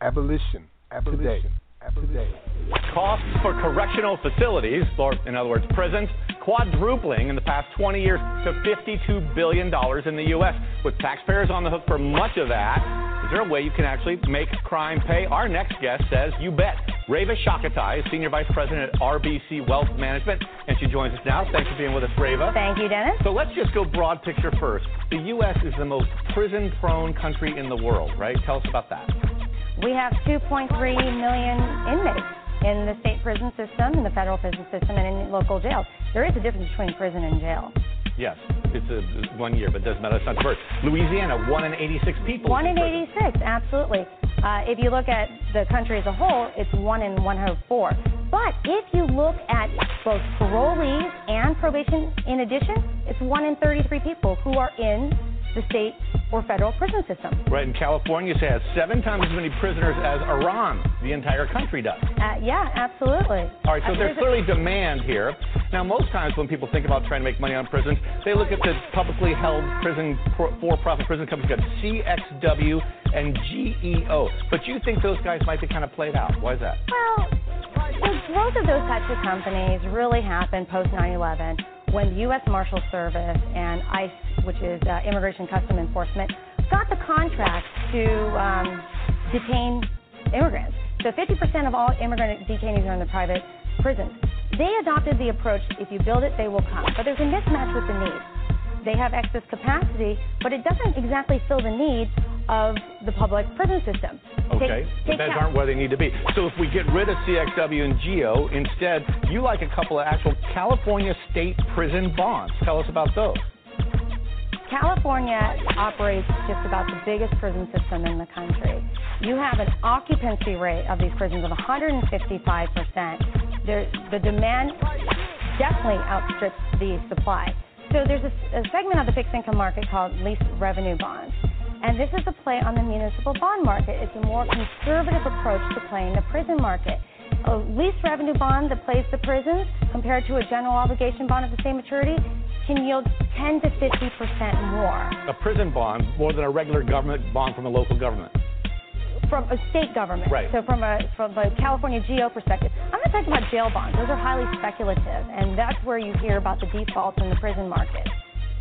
Abolition. Abolition. Today. Costs for correctional facilities, or in other words, prisons, quadrupling in the past 20 years to $52 billion in the U.S. With taxpayers on the hook for much of that, is there a way you can actually make crime pay? Our next guest says, you bet. Reva Shakatai is Senior Vice President at RBC Wealth Management, and she joins us now. Thanks for being with us, Reva. Thank you, Dennis. So let's just go broad picture first. The U.S. is the most prison prone country in the world, right? Tell us about that. We have 2.3 million inmates in the state prison system, in the federal prison system, and in local jails. There is a difference between prison and jail. Yes, it's a, one year, but it doesn't matter. It's not diverse. Louisiana, 1 in 86 people. 1 in 86, absolutely. Uh, if you look at the country as a whole, it's 1 in 104. But if you look at both parolees and probation in addition, it's 1 in 33 people who are in the state or federal prison system. Right, in California, it has seven times as many prisoners as Iran, the entire country does. Uh, yeah, absolutely. All right, so there's clearly demand here. Now, most times when people think about trying to make money on prisons, they look at the publicly held prison, for-profit prison companies, got CXW and GEO. But you think those guys might be kind of played out. Why is that? Well, the growth of those types of companies really happened post 9 11 when the U.S. Marshal Service and ICE, which is uh, Immigration Custom Enforcement, got the contract to um, detain immigrants. So 50% of all immigrant detainees are in the private prisons. They adopted the approach if you build it, they will come. But there's a mismatch with the need. They have excess capacity, but it doesn't exactly fill the need of the public prison system. Okay, take, take but beds aren't where they need to be. So if we get rid of CXW and GEO, instead, you like a couple of actual California state prison bonds. Tell us about those. California operates just about the biggest prison system in the country. You have an occupancy rate of these prisons of 155%. The, the demand definitely outstrips the supply. So there's a, a segment of the fixed income market called lease revenue bonds. And this is a play on the municipal bond market. It's a more conservative approach to playing the prison market. A lease revenue bond that plays the prisons compared to a general obligation bond of the same maturity can yield 10 to 50 percent more. A prison bond more than a regular government bond from a local government. From a state government. Right. So from a from a California GEO perspective, I'm not talking about jail bonds. Those are highly speculative, and that's where you hear about the defaults in the prison market.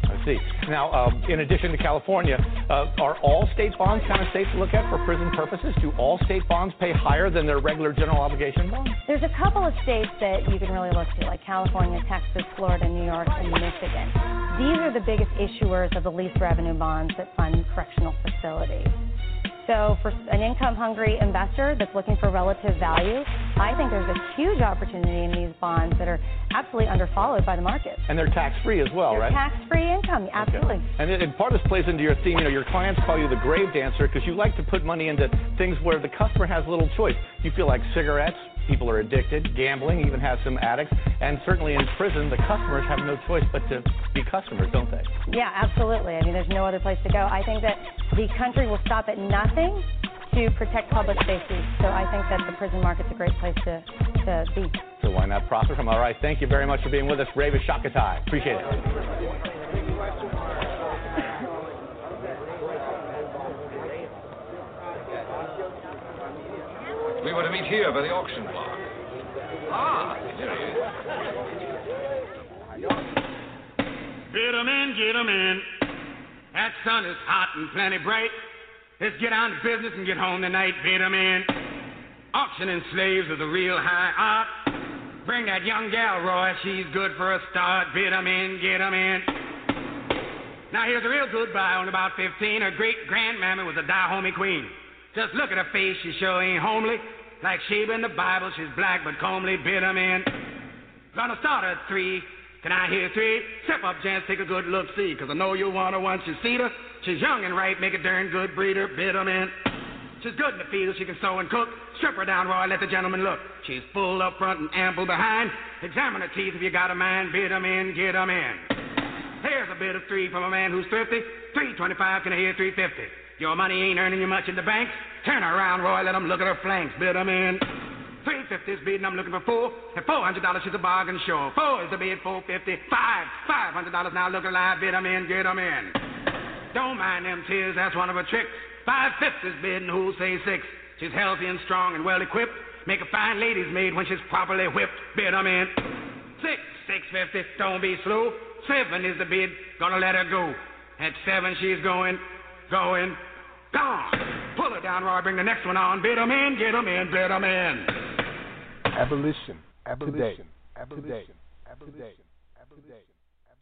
I see. Now, um, in addition to California, uh, are all state bonds kind of safe to look at for prison purposes? Do all state bonds pay higher than their regular general obligation bonds? There's a couple of states that you can really look to, like California, Texas, Florida, New York, and Michigan. These are the biggest issuers of the lease revenue bonds that fund correctional facilities. So, for an income hungry investor that's looking for relative value, I think there's a huge opportunity in these bonds that are absolutely underfollowed by the market. And they're tax free as well, they're right? Tax free income, absolutely. Okay. Part of this plays into your theme. You know, your clients call you the grave dancer because you like to put money into things where the customer has little choice. You feel like cigarettes, people are addicted. Gambling even has some addicts. And certainly in prison, the customers have no choice but to be customers, don't they? Yeah, absolutely. I mean, there's no other place to go. I think that the country will stop at nothing to protect public safety. So I think that the prison market's a great place to, to be. So why not profit from? All right. Thank you very much for being with us, Reva Shakatai. Appreciate it. We were to meet here by the auction block. Ah, here he is. Get 'em in, get 'em in. That sun is hot and plenty bright. Let's get on to business and get home tonight. Bid 'em in. Auctioning slaves is a real high art. Bring that young gal, Roy. She's good for a start. Bid 'em in, get 'em in. Now here's a real good buy on about 15. Her great grandmammy was a die Dahomey queen. Just look at her face, she sure ain't homely. Like Sheba in the Bible, she's black but comely, bid 'em in. Gonna start at three. Can I hear three? Step up, gents, take a good look, see, 'cause I know you'll want her once you see her. She's young and right, make a darn good breeder, bid 'em in. She's good in the field, she can sew and cook. Strip her down, Roy, let the gentleman look. She's full up front and ample behind. Examine her teeth if you got a mind, bid 'em in, get 'em in. Here's a bid of three from a man who's thrifty. Three twenty-five, can I hear three fifty? Your money ain't earning you much in the bank. Turn around, Roy, let 'em look at her flanks, bid 'em in. Three fifty's bidding, I'm looking for four. At four hundred dollars, she's a bargain sure. Four is the bid, four fifty. Five, five hundred dollars now, look alive, bid 'em in, get 'em in. Don't mind them tears, that's one of her tricks. Five fifths is bidding, who'll say six? She's healthy and strong and well equipped. Make a fine lady's maid when she's properly whipped. Bid 'em in. Six, six fifty. Don't be slow. Seven is the bid. Gonna let her go. At seven, she's going, going, gone. Pull her down, Roy. Bring the next one on. Bid 'em in, get 'em in, bid 'em in. Abolition. Abolition. Abolition. Abolition. Abolition.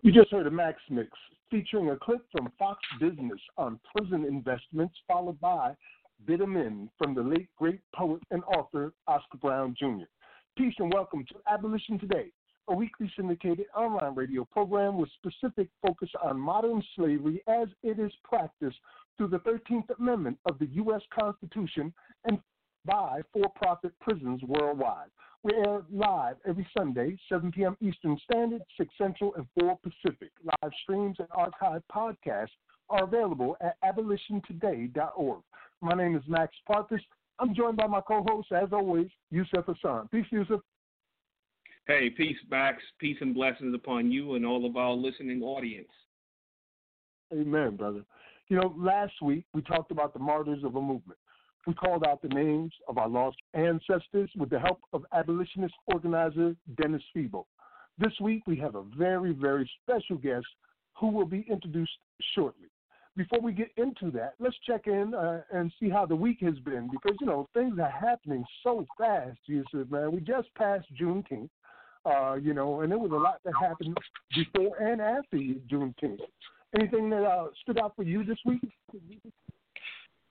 You just heard a Max Mix featuring a clip from Fox Business on prison investments, followed by Bid 'em In from the late great poet and author Oscar Brown Jr. Peace and welcome to Abolition Today, a weekly syndicated online radio program with specific focus on modern slavery as it is practiced through the 13th Amendment of the U.S. Constitution and by for profit prisons worldwide. We air live every Sunday, 7 p.m. Eastern Standard, 6 Central, and 4 Pacific. Live streams and archived podcasts are available at abolitiontoday.org. My name is Max Parthas. I'm joined by my co-host, as always, Yusuf Hassan. Peace, Yusuf. Hey, peace, Max. Peace and blessings upon you and all of our listening audience. Amen, brother. You know, last week we talked about the martyrs of a movement. We called out the names of our lost ancestors with the help of abolitionist organizer Dennis Feeble. This week we have a very, very special guest who will be introduced shortly. Before we get into that, let's check in uh, and see how the week has been because, you know, things are happening so fast, Yusuf, man. We just passed Juneteenth, uh, you know, and there was a lot that happened before and after Juneteenth. Anything that uh, stood out for you this week?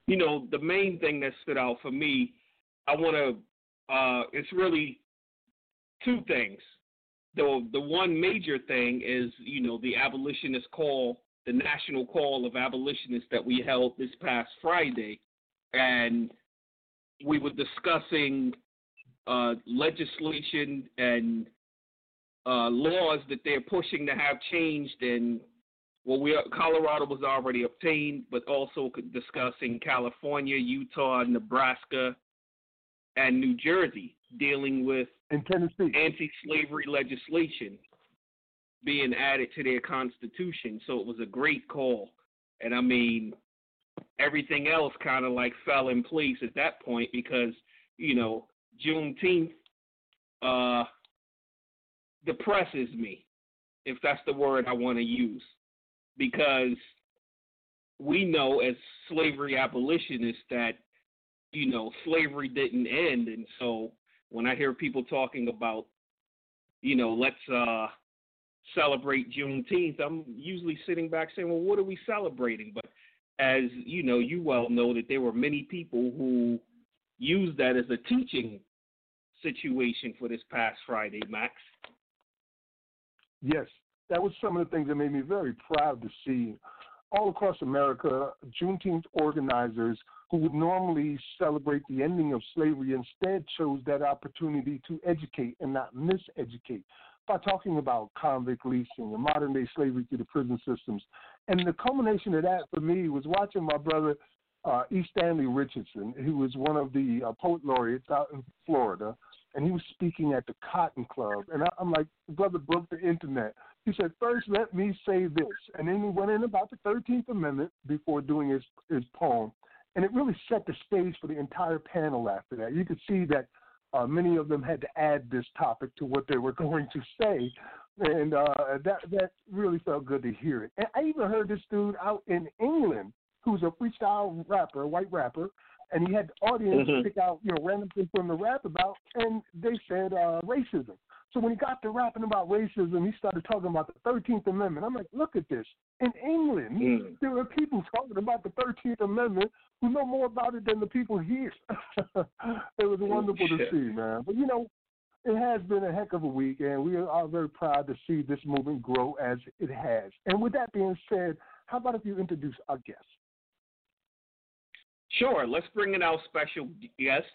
You know, the main thing that stood out for me, I want to, uh, it's really two things. The, the one major thing is, you know, the abolitionist call, the national call of abolitionists that we held this past Friday. And we were discussing uh, legislation and uh, laws that they're pushing to have changed and well, we Colorado was already obtained, but also discussing California, Utah, Nebraska, and New Jersey dealing with anti-slavery legislation being added to their constitution. So it was a great call, and I mean everything else kind of like fell in place at that point because you know Juneteenth uh, depresses me, if that's the word I want to use because we know as slavery abolitionists that you know slavery didn't end. And so when i hear people talking about you know let's uh celebrate juneteenth i'm usually sitting back saying well what are we celebrating? But as you know you well know that there were many people who used that as a teaching situation for this past friday max. Yes that was some of the things that made me very proud to see all across America, Juneteenth organizers who would normally celebrate the ending of slavery instead chose that opportunity to educate and not miseducate by talking about convict leasing and modern day slavery through the prison systems. And the culmination of that for me was watching my brother uh, E. Stanley Richardson, who was one of the uh, poet laureates out in Florida, and he was speaking at the Cotton Club. And I, I'm like, brother broke the internet. He said, first, let me say this. And then he went in about the 13th Amendment before doing his, his poem. And it really set the stage for the entire panel after that. You could see that uh, many of them had to add this topic to what they were going to say. And uh, that, that really felt good to hear it. And I even heard this dude out in England who's a freestyle rapper, a white rapper, and he had the audience Mhm. pick out, you know, random things for him to rap about, and they said uh, racism. So when he got to rapping about racism, he started talking about the 13th Amendment. I'm like, look at this. In England, Mm. there are people talking about the 13th Amendment who know more about it than the people here. it was wonderful to see, man. But, you know, it has been a heck of a week, and we are very proud to see this movement grow as it has. And with that being said, how about if you introduce our guest? Sure. Let's bring in our special guest.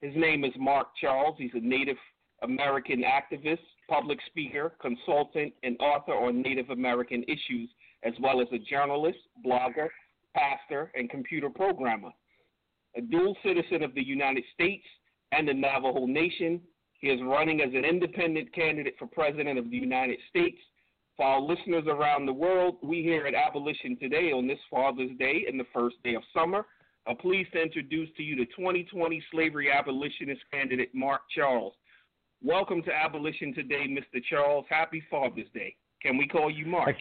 His name is Mark Charles. He's a Native American activist, public speaker, consultant, and author on Native American issues, as well as a journalist, blogger, pastor, and computer programmer. A dual citizen of the United States and the Navajo Nation, he is running as an independent candidate for President of the United States. For our listeners around the world, we here at Abolition Today on this Father's Day and the first day of summer I'm pleased to introduce to you the 2020 slavery abolitionist candidate, Mark Charles. Welcome to Abolition Today, Mr. Charles. Happy Father's Day. Can we call you Mark?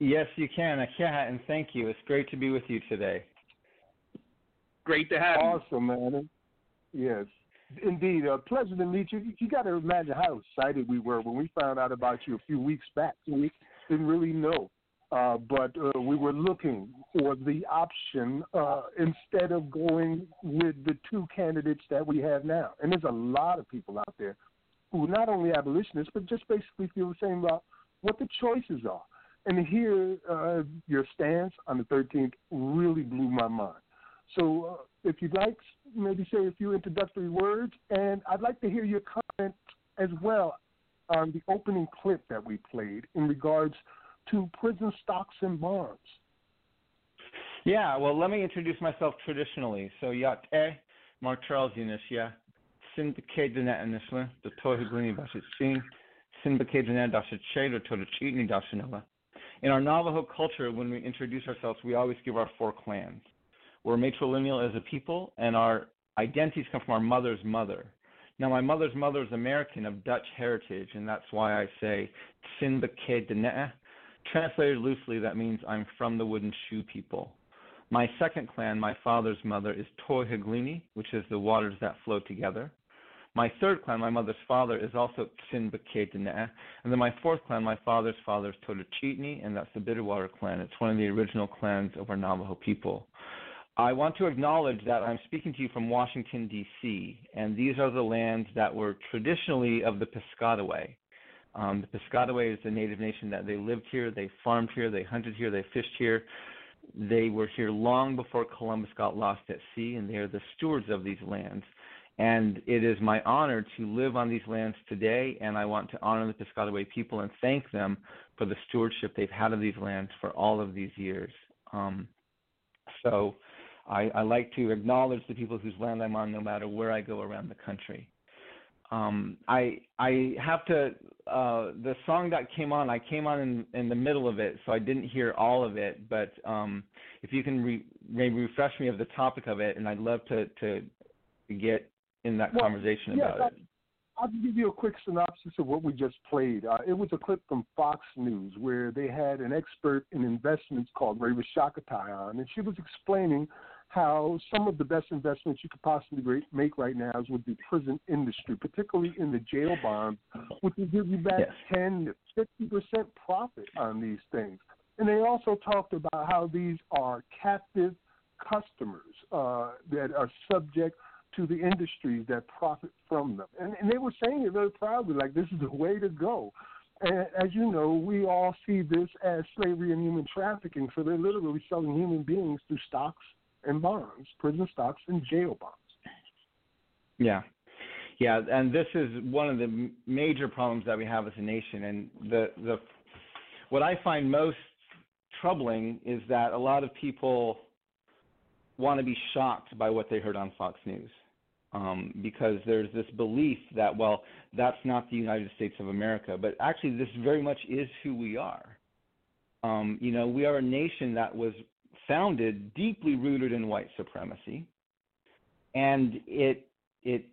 Yes, you can. I can, and thank you. It's great to be with you today. Great to have awesome, you. Awesome, man. Yes. Indeed, a uh, pleasure to meet you. You got to imagine how excited we were when we found out about you a few weeks back. We didn't really know, uh, but uh, we were looking for the option uh, instead of going with the two candidates that we have now. And there's a lot of people out there who are not only abolitionists, but just basically feel the same about what the choices are. And here, uh, your stance on the 13th really blew my mind. So, uh, if you'd like, maybe say a few introductory words, and I'd like to hear your comment as well on the opening clip that we played in regards to prison stocks and bonds. Yeah, well, let me introduce myself traditionally. So, Yate, Mark Charles Unisya, Syndicate Netanishla, the Tohiglini Bashitsin, Syndicate de Nedashitche, the Tohichitni Dashinilla. In our Navajo culture, when we introduce ourselves, we always give our four clans. We're matrilineal as a people, and our identities come from our mother's mother. Now, my mother's mother is American of Dutch heritage, and that's why I say Tsinbake Dene. Translated loosely, that means I'm from the wooden shoe people. My second clan, my father's mother, is Tohiglini, which is the waters that flow together. My third clan, my mother's father, is also Tsinbakedine. And then my fourth clan, my father's father is Totochitni, and that's the Bitterwater clan. It's one of the original clans of our Navajo people. I want to acknowledge that I'm speaking to you from Washington, D.C., and these are the lands that were traditionally of the Piscataway. Um, the Piscataway is the native nation that they lived here, they farmed here, they hunted here, they fished here. They were here long before Columbus got lost at sea, and they are the stewards of these lands. And it is my honor to live on these lands today, and I want to honor the Piscataway people and thank them for the stewardship they've had of these lands for all of these years. Um, so, I, I like to acknowledge the people whose land I'm on, no matter where I go around the country. Um, I I have to uh, the song that came on. I came on in, in the middle of it, so I didn't hear all of it. But um, if you can re, maybe refresh me of the topic of it, and I'd love to to get in that well, conversation yes, about it. I'll give you a quick synopsis of what we just played. Uh, it was a clip from Fox News where they had an expert in investments called Ray Shakatai on, and she was explaining how some of the best investments you could possibly make right now is with the prison industry, particularly in the jail bonds, which will give you back yes. 10 to 50% profit on these things. And they also talked about how these are captive customers uh, that are subject to the industries that profit from them. And, and they were saying it very proudly, like this is the way to go. And as you know, we all see this as slavery and human trafficking. So they're literally selling human beings through stocks and bonds, prison stocks and jail bonds. Yeah. Yeah, and this is one of the major problems that we have as a nation. And the the what I find most troubling is that a lot of people want to be shocked by what they heard on Fox News. Um, because there's this belief that, well, that's not the United States of America. But actually, this very much is who we are. Um, you know, we are a nation that was founded deeply rooted in white supremacy, and it it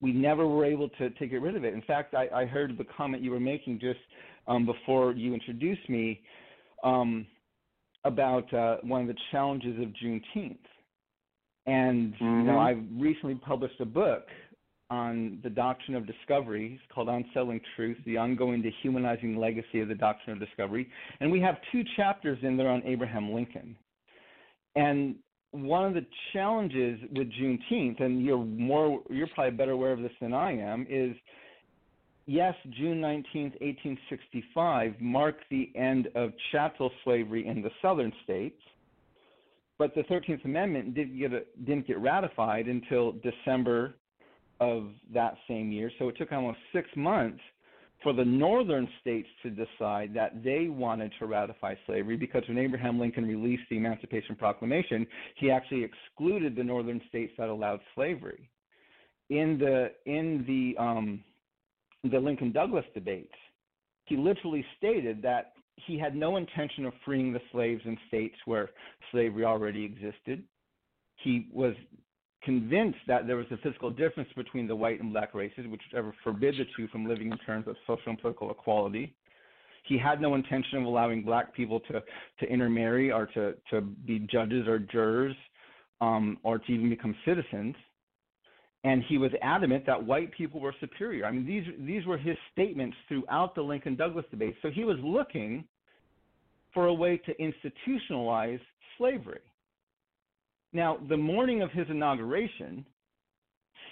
we never were able to, to get rid of it. In fact, I, I heard the comment you were making just um, before you introduced me um, about uh, one of the challenges of Juneteenth. And mm-hmm. you know, mm-hmm. I've recently published a book on the doctrine of discovery. It's called Unsettling Truth, the ongoing dehumanizing legacy of the doctrine of discovery. And we have two chapters in there on Abraham Lincoln. And one of the challenges with Juneteenth, and you're more you're probably better aware of this than I am, is yes, June 19th, 1865 marked the end of chattel slavery in the southern states but the 13th Amendment didn't get, a, didn't get ratified until December of that same year. So it took almost six months for the northern states to decide that they wanted to ratify slavery because when Abraham Lincoln released the Emancipation Proclamation, he actually excluded the northern states that allowed slavery. In the in the um, the Lincoln Douglas debates, he literally stated that he had no intention of freeing the slaves in states where slavery already existed. he was convinced that there was a physical difference between the white and black races, which ever forbid the two from living in terms of social and political equality. He had no intention of allowing black people to, to intermarry or to, to be judges or jurors um, or to even become citizens. And he was adamant that white people were superior. I mean, these, these were his statements throughout the Lincoln Douglas debate. So he was looking for a way to institutionalize slavery. Now, the morning of his inauguration,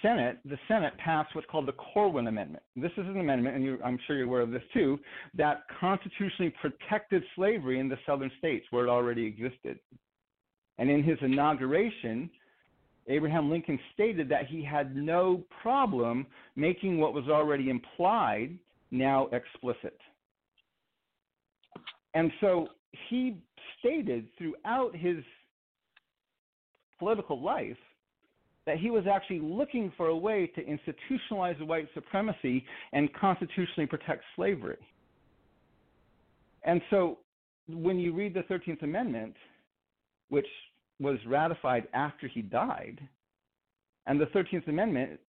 Senate, the Senate passed what's called the Corwin Amendment. This is an amendment, and you, I'm sure you're aware of this too, that constitutionally protected slavery in the southern states where it already existed. And in his inauguration, Abraham Lincoln stated that he had no problem making what was already implied now explicit. And so he stated throughout his political life that he was actually looking for a way to institutionalize white supremacy and constitutionally protect slavery. And so when you read the 13th Amendment, which was ratified after he died, and the 13th Amendment,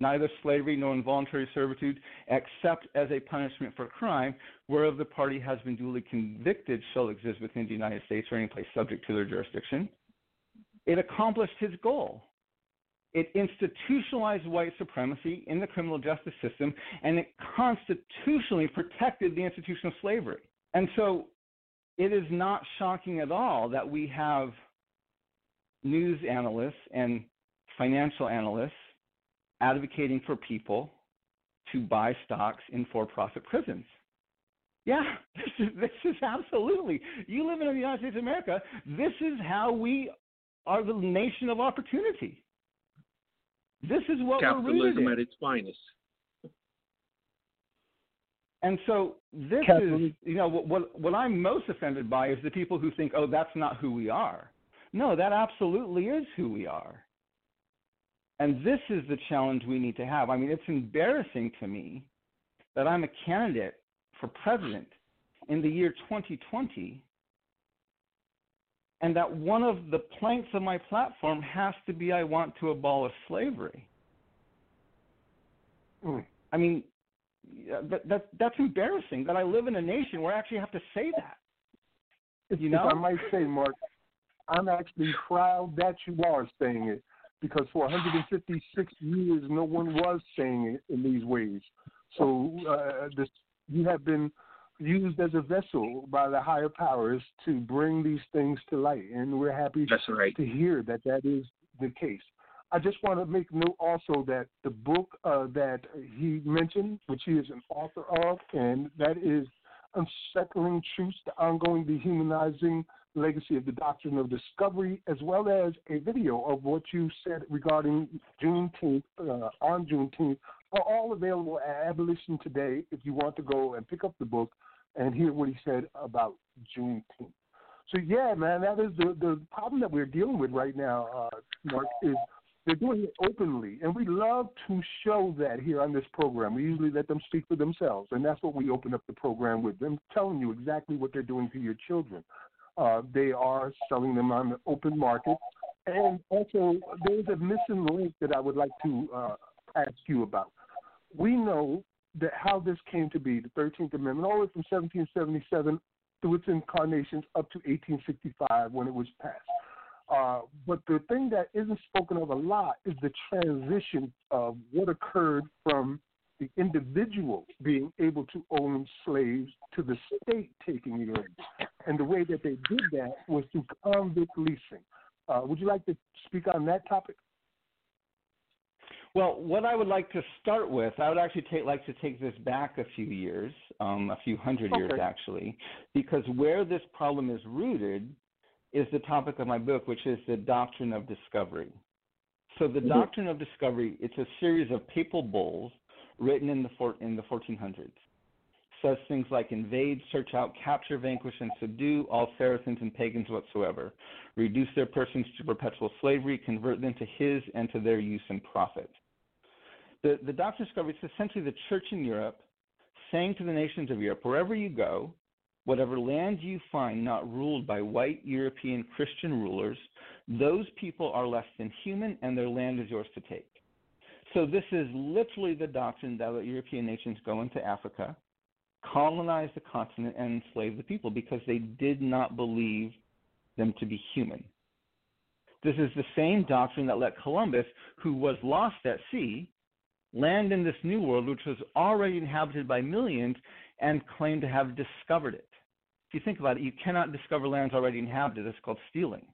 neither slavery nor involuntary servitude, except as a punishment for crime, whereof the party has been duly convicted, shall exist within the United States or any place subject to their jurisdiction it accomplished his goal. It institutionalized white supremacy in the criminal justice system, and it constitutionally protected the institution of slavery. And so it is not shocking at all that we have news analysts and financial analysts advocating for people to buy stocks in for profit prisons. Yeah, this is, this is absolutely. You live in the United States of America. This is how we are the nation of opportunity. This is what capitalism we're at its finest. And so this is, you know, what, what what I'm most offended by is the people who think, oh, that's not who we are. No, that absolutely is who we are. And this is the challenge we need to have. I mean, it's embarrassing to me that I'm a candidate for president in the year 2020 and that one of the planks of my platform has to be I want to abolish slavery. Mm. I mean, that, that that's embarrassing that I live in a nation where I actually have to say that. You know, if I might say, Mark, I'm actually proud that you are saying it because for 156 years, no one was saying it in these ways. So uh, this, you have been used as a vessel by the higher powers to bring these things to light, and we're happy right. to hear that that is the case. I just want to make note also that the book uh, that he mentioned, which he is an author of, and that is Unsettling Truths, the ongoing dehumanizing legacy of the doctrine of discovery, as well as a video of what you said regarding Juneteenth, uh, on Juneteenth, are all available at Abolition Today if you want to go and pick up the book and hear what he said about Juneteenth. So yeah, man, that is the the problem that we're dealing with right now, uh, Mark, is they're doing it openly, and we love to show that here on this program. We usually let them speak for themselves, and that's what we open up the program with them telling you exactly what they're doing to your children. Uh, they are selling them on the open market, and also there's a missing link that I would like to uh, ask you about. We know that how this came to be, the 13th Amendment, all the way from 1777 through its incarnations up to 1865 when it was passed. Uh, but the thing that isn't spoken of a lot is the transition of what occurred from the individual being able to own slaves to the state taking it. And the way that they did that was through convict leasing. Uh, would you like to speak on that topic? Well, what I would like to start with, I would actually take, like to take this back a few years, um, a few hundred okay. years actually, because where this problem is rooted is the topic of my book, which is the doctrine of discovery. So the mm-hmm. doctrine of discovery, it's a series of papal bulls written in the four, in the 1400s. Says things like invade, search out, capture, vanquish, and subdue all Saracens and pagans whatsoever, reduce their persons to perpetual slavery, convert them to his and to their use and profit. The, the doctrine of discovery is essentially the church in Europe saying to the nations of Europe, wherever you go, whatever land you find not ruled by white European Christian rulers, those people are less than human and their land is yours to take. So, this is literally the doctrine that European nations go into Africa, colonize the continent, and enslave the people because they did not believe them to be human. This is the same doctrine that let Columbus, who was lost at sea, land in this new world, which was already inhabited by millions, and claim to have discovered it. If you think about it, you cannot discover lands already inhabited. It's called stealing.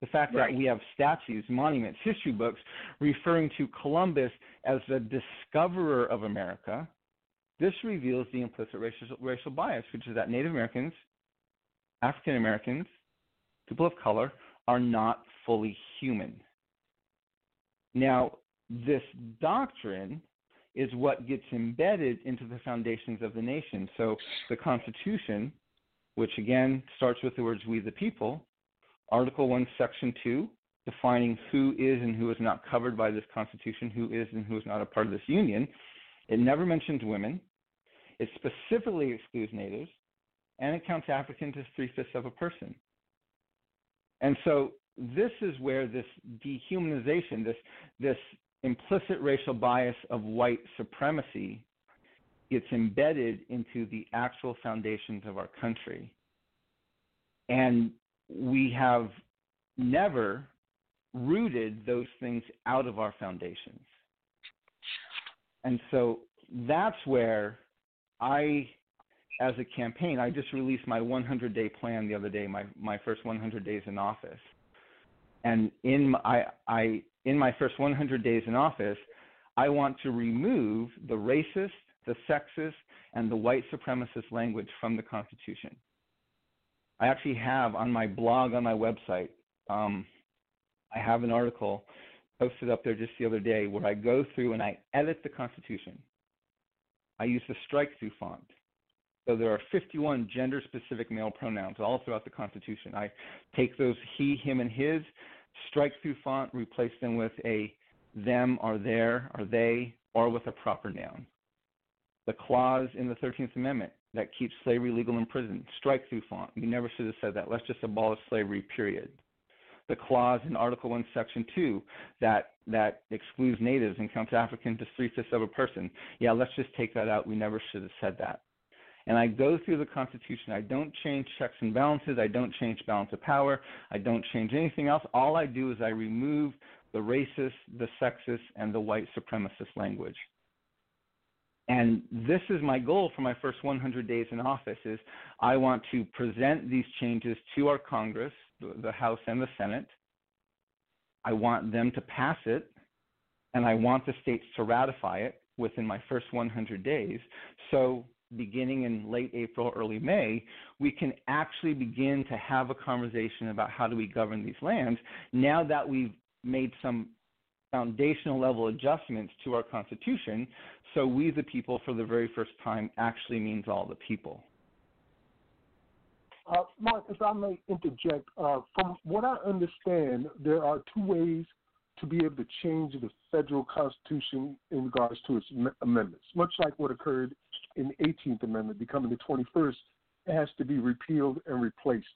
The fact right. that we have statues, monuments, history books referring to Columbus as the discoverer of America, this reveals the implicit racial, racial bias, which is that Native Americans, African Americans, people of color are not fully human. Now, this doctrine is what gets embedded into the foundations of the nation. So the Constitution, which again starts with the words we the people, Article 1, Section 2, defining who is and who is not covered by this Constitution, who is and who is not a part of this union. It never mentions women. It specifically excludes natives, and it counts Africans as three fifths of a person. And so this is where this dehumanization, this this implicit racial bias of white supremacy gets embedded into the actual foundations of our country. And we have never rooted those things out of our foundations. And so that's where I, as a campaign, I just released my 100 day plan the other day, my, my first 100 days in office. And in my, I, I, in my first 100 days in office, I want to remove the racist, the sexist, and the white supremacist language from the Constitution. I actually have on my blog on my website, um, I have an article posted up there just the other day where I go through and I edit the Constitution. I use the strike through font. So there are 51 gender specific male pronouns all throughout the Constitution. I take those he, him, and his, strike through font, replace them with a them or their or they, or with a proper noun. The clause in the 13th Amendment that keeps slavery legal in prison, strike through font. You never should have said that. Let's just abolish slavery, period. The clause in Article 1, Section 2 that, that excludes natives and counts Africans as three fifths of a person. Yeah, let's just take that out. We never should have said that. And I go through the Constitution. I don't change checks and balances. I don't change balance of power. I don't change anything else. All I do is I remove the racist, the sexist, and the white supremacist language. And this is my goal for my first 100 days in office is I want to present these changes to our Congress, the House and the Senate. I want them to pass it, and I want the states to ratify it within my first 100 days. So, beginning in late April, early May, we can actually begin to have a conversation about how do we govern these lands now that we've made some foundational level adjustments to our Constitution so we the people for the very first time actually means all the people. Uh, Mark, if I may interject, uh, from what I understand, there are two ways to be able to change the federal constitution in regards to its amendments. Much like what occurred in the 18th Amendment, becoming the 21st, it has to be repealed and replaced.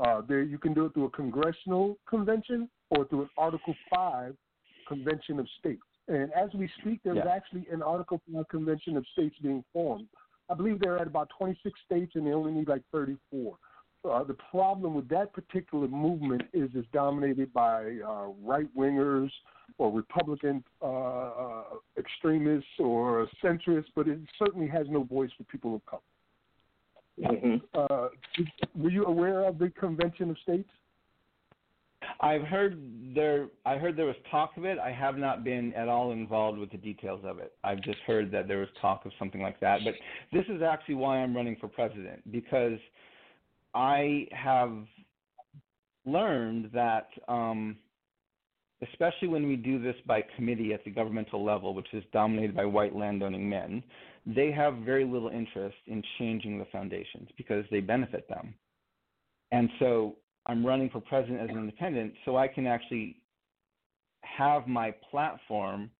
Uh, there, you can do it through a congressional convention or through an Article 5 convention of states. And as we speak, there's yeah. actually an Article 5 convention of states being formed. I believe they're at about 26 states and they only need like 34. Uh, the problem with that particular movement is it's dominated by uh, right wingers or Republican uh, uh, extremists or centrists, but it certainly has no voice for people of color. Mm-hmm. Uh, were you aware of the Convention of States? I've heard there. I heard there was talk of it. I have not been at all involved with the details of it. I've just heard that there was talk of something like that. But this is actually why I'm running for president because I have learned that, um, especially when we do this by committee at the governmental level, which is dominated by white landowning men, they have very little interest in changing the foundations because they benefit them. And so I'm running for president as an independent so I can actually have my platform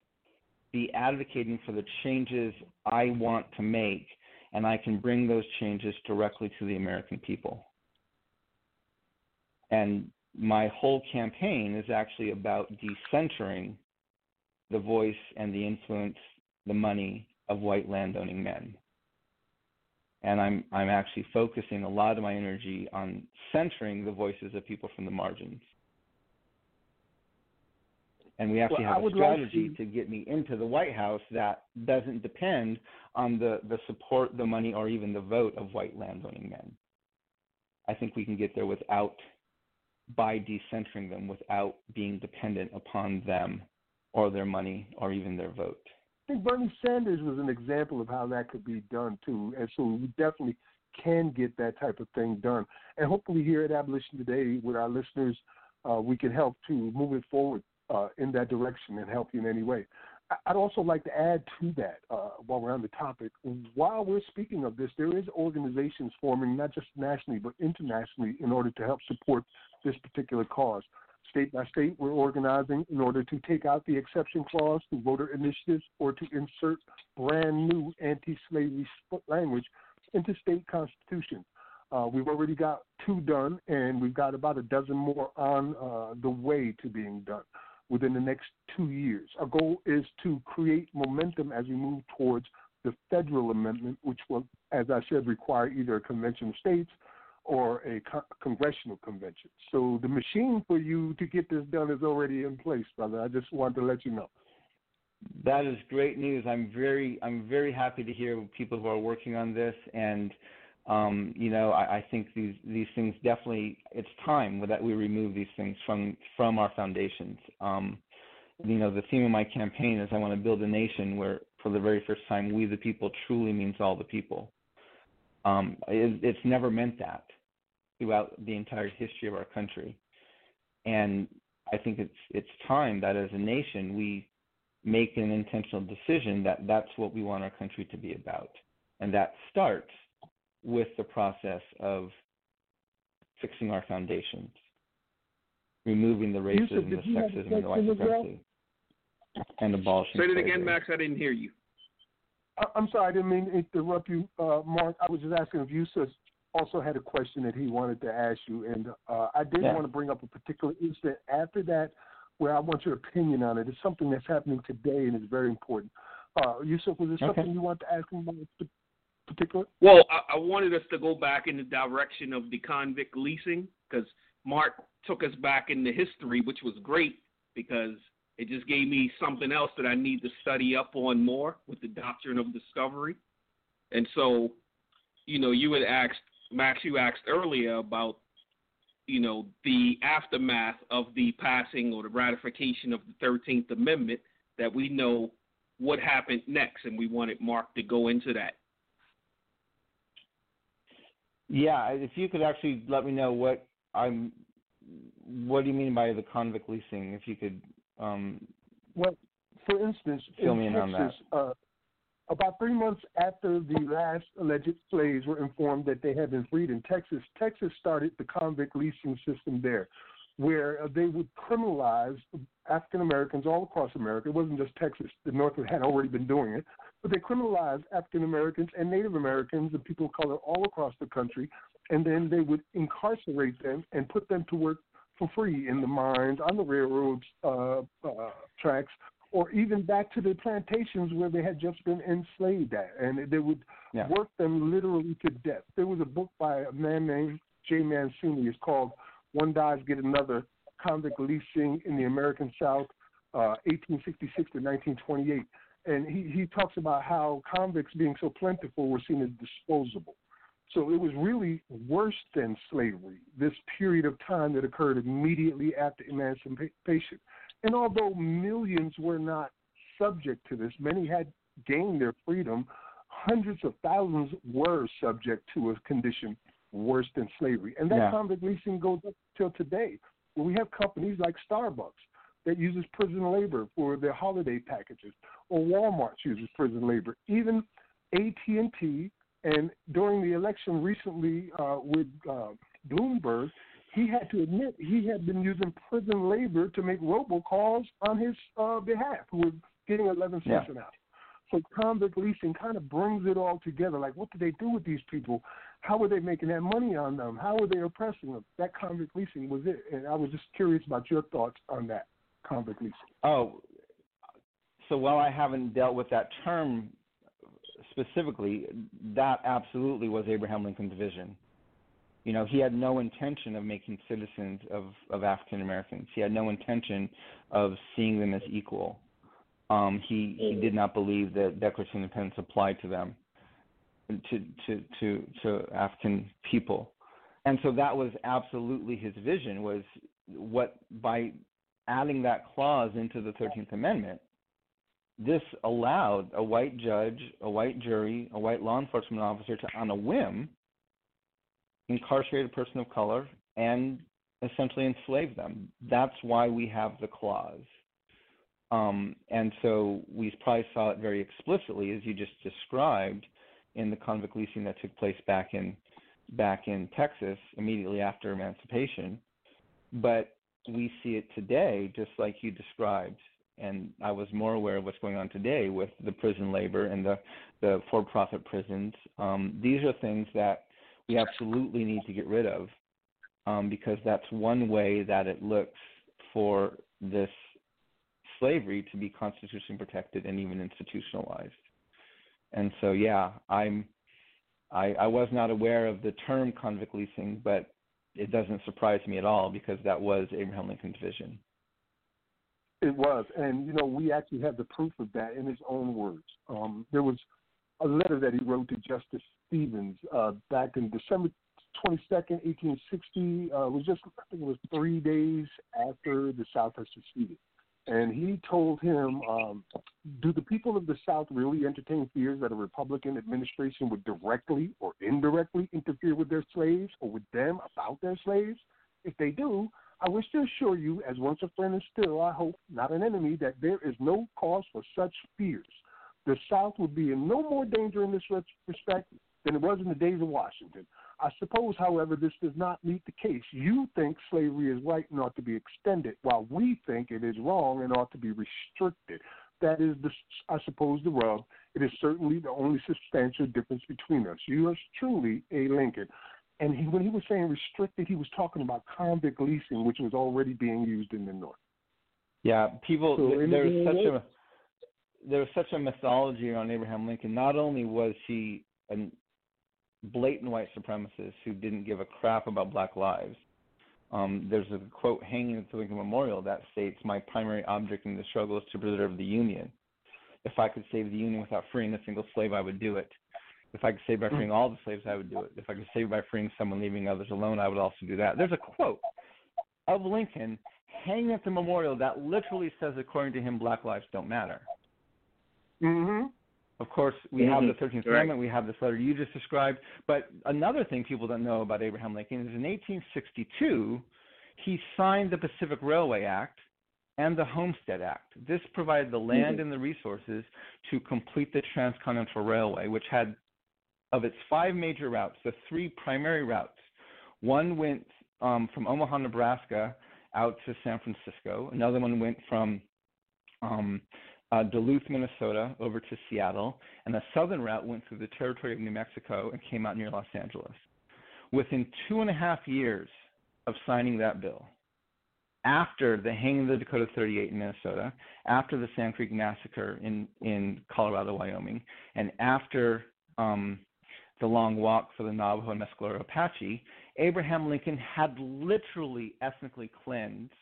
be advocating for the changes I want to make and I can bring those changes directly to the American people. And my whole campaign is actually about decentering the voice and the influence, the money of white landowning men. And I'm I'm actually focusing a lot of my energy on centering the voices of people from the margins. And we actually well, have a strategy like to... to get me into the White House that doesn't depend on the, the support, the money, or even the vote of white landowning men. I think we can get there without by decentering them without being dependent upon them or their money or even their vote. I think Bernie Sanders was an example of how that could be done too, and so we definitely can get that type of thing done. And hopefully, here at Abolition Today, with our listeners, uh, we can help to move it forward uh, in that direction and help you in any way. I'd also like to add to that uh, while we're on the topic. While we're speaking of this, there is organizations forming not just nationally but internationally in order to help support this particular cause. State by state, we're organizing in order to take out the exception clause to voter initiatives or to insert brand new anti-slavery language into state constitutions. Uh, we've already got two done, and we've got about a dozen more on uh, the way to being done within the next two years. Our goal is to create momentum as we move towards the federal amendment, which will, as I said, require either a convention of states or a co- congressional convention. So the machine for you to get this done is already in place, brother. I just wanted to let you know. That is great news. I'm very I'm very happy to hear people who are working on this and um, you know, I, I think these these things definitely it's time that we remove these things from from our foundations. Um, you know, the theme of my campaign is I want to build a nation where, for the very first time, we the people truly means all the people. Um, it, it's never meant that throughout the entire history of our country, and I think it's it's time that as a nation we make an intentional decision that that's what we want our country to be about, and that starts with the process of fixing our foundations, removing the racism, the sexism, and the white supremacy, and abolishing. Say it again, Max. I didn't hear you. I'm sorry, I didn't mean to interrupt you, uh, Mark. I was just asking if Yusuf also had a question that he wanted to ask you, and uh, I did yeah. want to bring up a particular incident after that where I want your opinion on it. It's something that's happening today and it's very important. Uh, Yusuf, was there something okay. you want to ask him about particular? Well, I, I wanted us to go back in the direction of the convict leasing because Mark took us back in the history, which was great because it just gave me something else that I need to study up on more with the doctrine of discovery. And so, you know, you had asked Max, you asked earlier about, you know, the aftermath of the passing or the ratification of the 13th Amendment that we know what happened next, and we wanted Mark to go into that. Yeah, if you could actually let me know what I'm, what do you mean by the convict leasing? If you could. Um, well, for instance, fill in me in Texas, on that. Uh, about three months after the last alleged slaves were informed that they had been freed in Texas, Texas started the convict leasing system there, where uh, they would criminalize African Americans all across America. It wasn't just Texas; the North had already been doing it, but they criminalized African Americans and Native Americans and people of color all across the country, and then they would incarcerate them and put them to work for free in the mines, on the railroads uh, uh, tracks, or even back to the plantations where they had just been enslaved at, and they would yeah. work them literally to death. There was a book by a man named Jay Mancini. It's called "One Dies, Get Another: Convict Leasing in the American South, uh, 1866 to 1928." And he, he talks about how convicts being so plentiful were seen as disposable. So it was really worse than slavery, this period of time that occurred immediately after emancipation. And although millions were not subject to this, many had gained their freedom, hundreds of thousands were subject to a condition worse than slavery. And that yeah. convict leasing goes up till today, where we have companies like Starbucks that uses prison labor for their holiday packages, or Walmart uses prison labor. Even AT&T, and during the election recently uh, with uh, Bloomberg, he had to admit he had been using prison labor to make robocalls on his uh, behalf, who was getting 11 cents yeah. an hour. So convict leasing kind of brings it all together. Like, what did they do with these people? How were they making that money on them? How were they oppressing them? That convict leasing was it. And I was just curious about your thoughts on that Oh, so while I haven't dealt with that term specifically, that absolutely was Abraham Lincoln's vision. You know, he had no intention of making citizens of, of African Americans. He had no intention of seeing them as equal. Um, he he did not believe that Declaration of Independence applied to them, to to to to African people, and so that was absolutely his vision. Was what by adding that clause into the Thirteenth Amendment, this allowed a white judge, a white jury, a white law enforcement officer to, on a whim, incarcerate a person of color and essentially enslave them. That's why we have the clause. Um, and so we probably saw it very explicitly, as you just described, in the convict leasing that took place back in back in Texas immediately after emancipation. But we see it today, just like you described. And I was more aware of what's going on today with the prison labor and the, the for profit prisons. Um, these are things that we absolutely need to get rid of um, because that's one way that it looks for this slavery to be constitutionally protected and even institutionalized. And so, yeah, I'm I, I was not aware of the term convict leasing, but it doesn't surprise me at all because that was Abraham Lincoln's vision. It was, and you know, we actually have the proof of that in his own words. Um, there was a letter that he wrote to Justice Stevens uh, back in December 22nd, 1860. Uh, it was just, I think it was three days after the South had seceded. And he told him, um, Do the people of the South really entertain fears that a Republican administration would directly or indirectly interfere with their slaves or with them about their slaves? If they do, I wish to assure you, as once a friend and still, I hope, not an enemy, that there is no cause for such fears. The South would be in no more danger in this respect than it was in the days of Washington. I suppose, however, this does not meet the case. You think slavery is right and ought to be extended, while we think it is wrong and ought to be restricted. That is, the, I suppose, the rub. It is certainly the only substantial difference between us. You are truly a Lincoln. And he, when he was saying restricted, he was talking about convict leasing, which was already being used in the North. Yeah, people. So there's such a there was such a mythology around Abraham Lincoln. Not only was he a blatant white supremacists who didn't give a crap about black lives. Um, there's a quote hanging at the Lincoln Memorial that states, "My primary object in the struggle is to preserve the Union. If I could save the Union without freeing a single slave, I would do it. If I could save by freeing all the slaves, I would do it. If I could save by freeing someone, leaving others alone, I would also do that." There's a quote of Lincoln hanging at the memorial that literally says, according to him, black lives don't matter. Mm-hmm. Of course, we mm-hmm. have the 13th right. Amendment, we have this letter you just described. But another thing people don't know about Abraham Lincoln is in 1862, he signed the Pacific Railway Act and the Homestead Act. This provided the land mm-hmm. and the resources to complete the Transcontinental Railway, which had, of its five major routes, the three primary routes. One went um, from Omaha, Nebraska, out to San Francisco. Another one went from um, uh, Duluth, Minnesota, over to Seattle, and the southern route went through the territory of New Mexico and came out near Los Angeles. Within two and a half years of signing that bill, after the hanging of the Dakota 38 in Minnesota, after the Sand Creek Massacre in, in Colorado, Wyoming, and after um, the long walk for the Navajo and Mescalero Apache, Abraham Lincoln had literally ethnically cleansed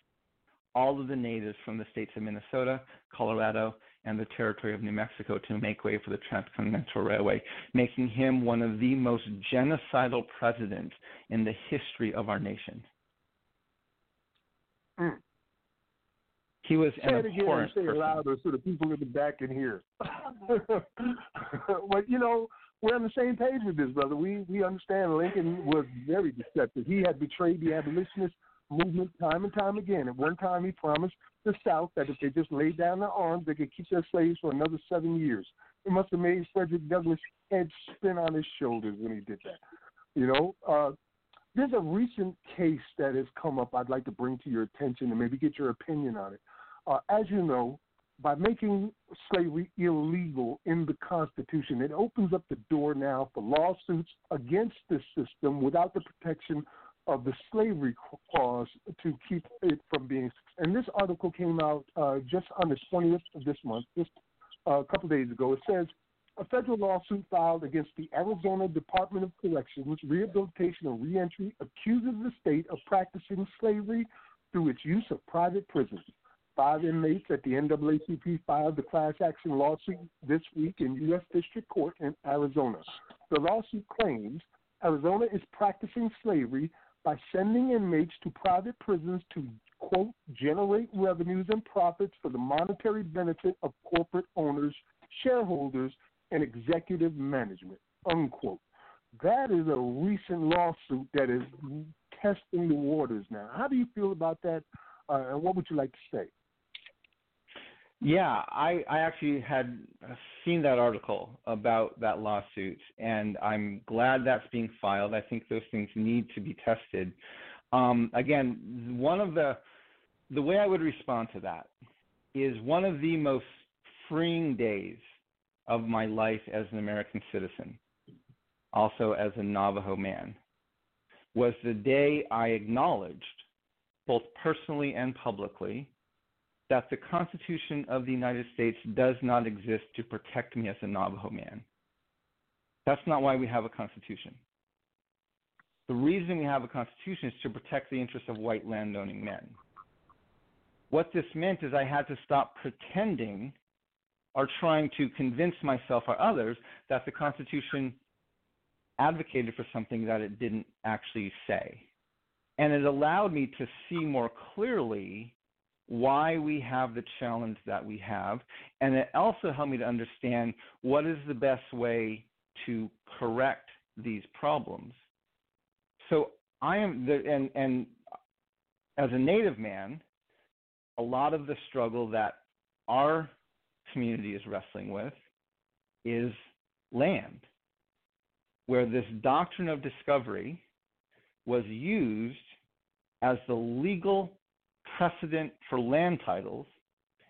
all of the natives from the states of Minnesota, Colorado, and the territory of New Mexico to make way for the Transcontinental Railway, making him one of the most genocidal presidents in the history of our nation. Mm. He was say an it again abhorrent say it louder so the people in the back can hear. but you know, we're on the same page with this, brother. We we understand Lincoln was very deceptive. He had betrayed the abolitionists movement time and time again. At one time, he promised the South that if they just laid down their arms, they could keep their slaves for another seven years. It must have made Frederick Douglass' head spin on his shoulders when he did that. You know, uh, there's a recent case that has come up I'd like to bring to your attention and maybe get your opinion on it. Uh, as you know, by making slavery illegal in the Constitution, it opens up the door now for lawsuits against this system without the protection of the slavery clause to keep it from being. And this article came out uh, just on the 20th of this month, just uh, a couple days ago. It says a federal lawsuit filed against the Arizona Department of Corrections, Rehabilitation and Reentry accuses the state of practicing slavery through its use of private prisons. Five inmates at the NAACP filed the class action lawsuit this week in U.S. District Court in Arizona. The lawsuit claims Arizona is practicing slavery by sending inmates to private prisons to, quote, generate revenues and profits for the monetary benefit of corporate owners, shareholders, and executive management, unquote. That is a recent lawsuit that is testing the waters now. How do you feel about that, uh, and what would you like to say? Yeah, I, I actually had seen that article about that lawsuit, and I'm glad that's being filed. I think those things need to be tested. Um, again, one of the the way I would respond to that is one of the most freeing days of my life as an American citizen, also as a Navajo man, was the day I acknowledged, both personally and publicly, that the Constitution of the United States does not exist to protect me as a Navajo man. That's not why we have a Constitution. The reason we have a Constitution is to protect the interests of white landowning men. What this meant is I had to stop pretending or trying to convince myself or others that the Constitution advocated for something that it didn't actually say. And it allowed me to see more clearly why we have the challenge that we have, and it also helped me to understand what is the best way to correct these problems. So I am the and and as a native man, a lot of the struggle that our community is wrestling with is land, where this doctrine of discovery was used as the legal precedent for land titles.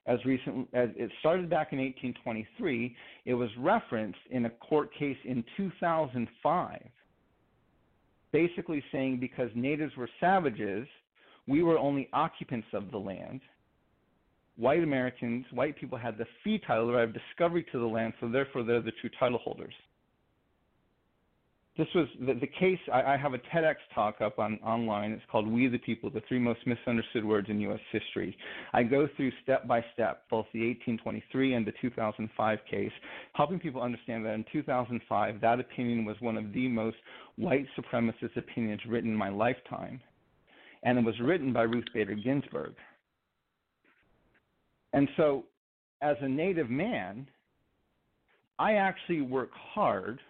As recent as it started back in 1823 it was referenced in a court case in 2005 basically saying because natives were savages we were only occupants of the land. White americans white people had the fee title right of discovery to the land so therefore they're the true title holders this was the, the case. I, I, have a TEDx talk up on online. It's called "We the People: The Three Most Misunderstood Words in U.S. History." I go through step by step both the 1823 and the 2005 case, helping people understand that in 2005 that opinion was one of the most white supremacist opinions written in my lifetime, and it was written by Ruth Bader Ginsburg. And so, as a Native man, I actually work hard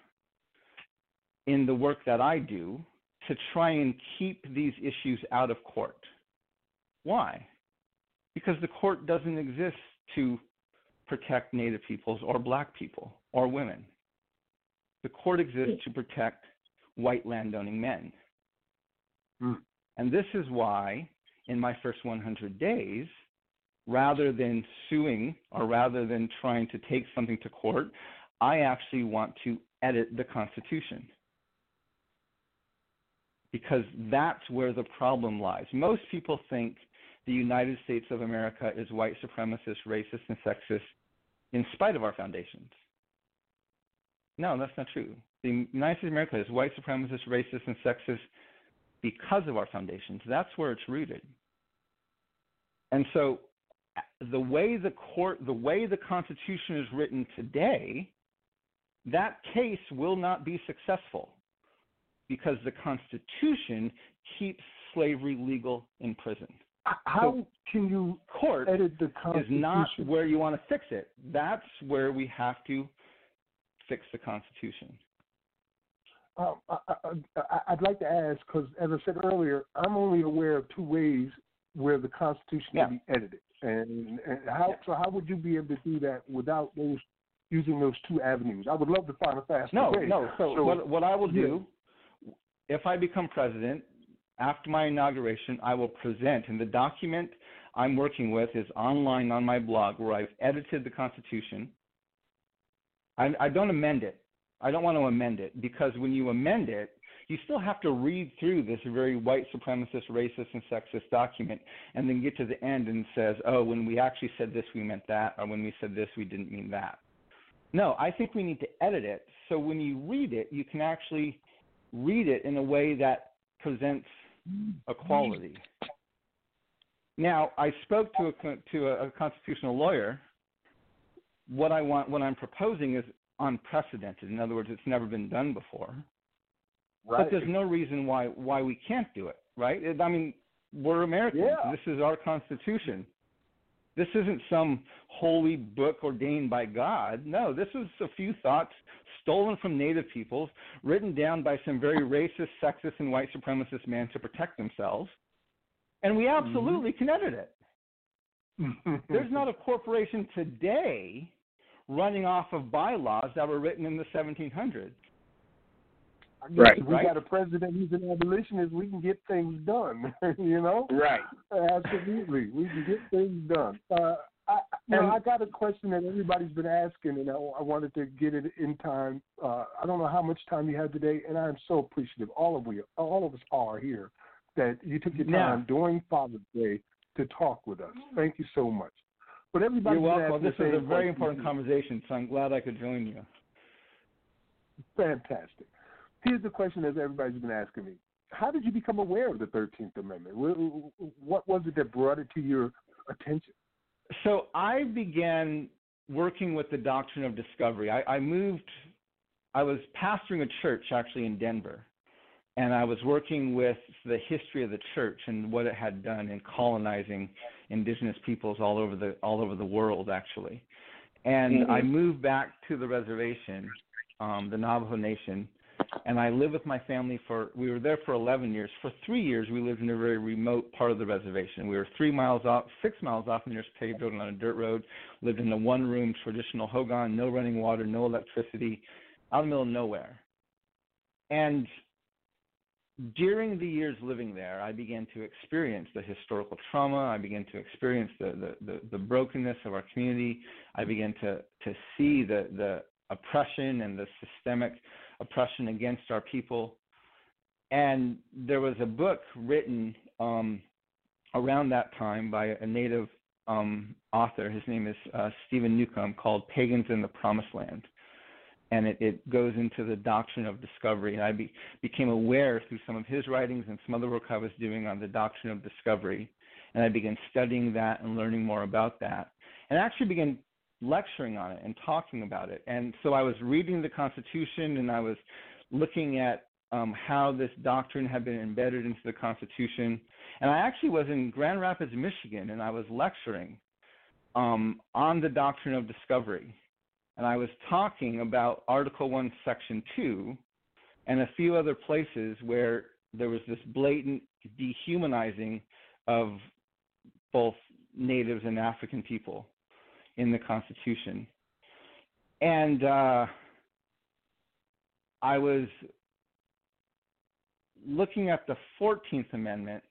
in the work that I do to try and keep these issues out of court. Why? Because the court doesn't exist to protect Native peoples or black people or women. The court exists to protect white landowning men. Mm. And this is why, in my first 100 days, rather than suing or rather than trying to take something to court, I actually want to edit the Constitution because that's where the problem lies. Most people think the United States of America is white supremacist, racist, and sexist in spite of our foundations. No, that's not true. The United States of America is white supremacist, racist, and sexist because of our foundations. That's where it's rooted. And so the way the court the way the constitution is written today that case will not be successful because the Constitution keeps slavery legal in prison. How so can you court edit the Constitution? Is not where you want to fix it. That's where we have to fix the Constitution. Um, I, would like to ask because, as I said earlier, I'm only aware of two ways where the Constitution yeah. can be edited, and, and how yeah. so how would you be able to do that without those using those two avenues? I would love to find a faster no, way. No, so, so what, what I will do if I become president, after my inauguration, I will present and the document I'm working with is online on my blog where I've edited the Constitution. I, I don't amend it. I don't want to amend it because when you amend it, you still have to read through this very white supremacist, racist, and sexist document and then get to the end and says, oh, when we actually said this, we meant that, or when we said this, we didn't mean that. No, I think we need to edit it so when you read it, you can actually read it in a way that presents equality. Mm-hmm. Now, I spoke to a to a, a constitutional lawyer. What I want, what I'm proposing, is unprecedented. In other words, it's never been done before. Right. But there's no reason why why we can't do it, right? I mean, we're Americans. Yeah. This is our constitution. This isn't some holy book ordained by God. No, this is a few thoughts stolen from native peoples, written down by some very racist, sexist, and white supremacist men to protect themselves. And we absolutely mm-hmm. can edit it. There's not a corporation today running off of bylaws that were written in the 1700s. Right. If we right. got a president who's an abolitionist, we can get things done. you know. Right. Absolutely, we can get things done. Uh, I, know, I got a question that everybody's been asking, and I, I wanted to get it in time. Uh, I don't know how much time you had today, and I am so appreciative. All of we, all of us are here, that you took your time during Father's Day to talk with us. Thank you so much. But everybody, you're welcome. This is a very important conversation, so I'm glad I could join you. Fantastic here's the question that everybody's been asking me: How did you become aware of the Thirteenth Amendment? What was it that brought it to your attention? So I began working with the doctrine of discovery. I, I moved. I was pastoring a church actually in Denver, and I was working with the history of the church and what it had done in colonizing indigenous peoples all over the all over the world actually. And mm-hmm. I moved back to the reservation, um, the Navajo Nation, and I lived with my family for we were there for 11 years. For 3 years we lived in a very remote part of the reservation. We were 3 miles off, 6 miles off the nearest paved road on a dirt road, lived in a one-room traditional hogan, no running water, no electricity, out in the middle of nowhere. And during the years living there, I began to experience the historical trauma. I began to experience the, the, the, the brokenness of our community. I began to, to see the, the oppression and the systemic oppression against our people. And there was a book written um, around that time by a native um, author. His name is uh, Steven Newcomb, called Pagans in the Promised Land. And it, it goes into the doctrine of discovery. And I be, became aware through some of his writings and some other work I was doing on the doctrine of discovery. And I began studying that and learning more about that. And I actually began lecturing on it and talking about it. And so I was reading the Constitution and I was looking at um, how this doctrine had been embedded into the Constitution. And I actually was in Grand Rapids, Michigan, and I was lecturing um, on the doctrine of discovery. And I was talking about Article 1, Section 2, and a few other places where there was this blatant dehumanizing of both natives and African people in the Constitution. And uh, I was looking at the 14th Amendment,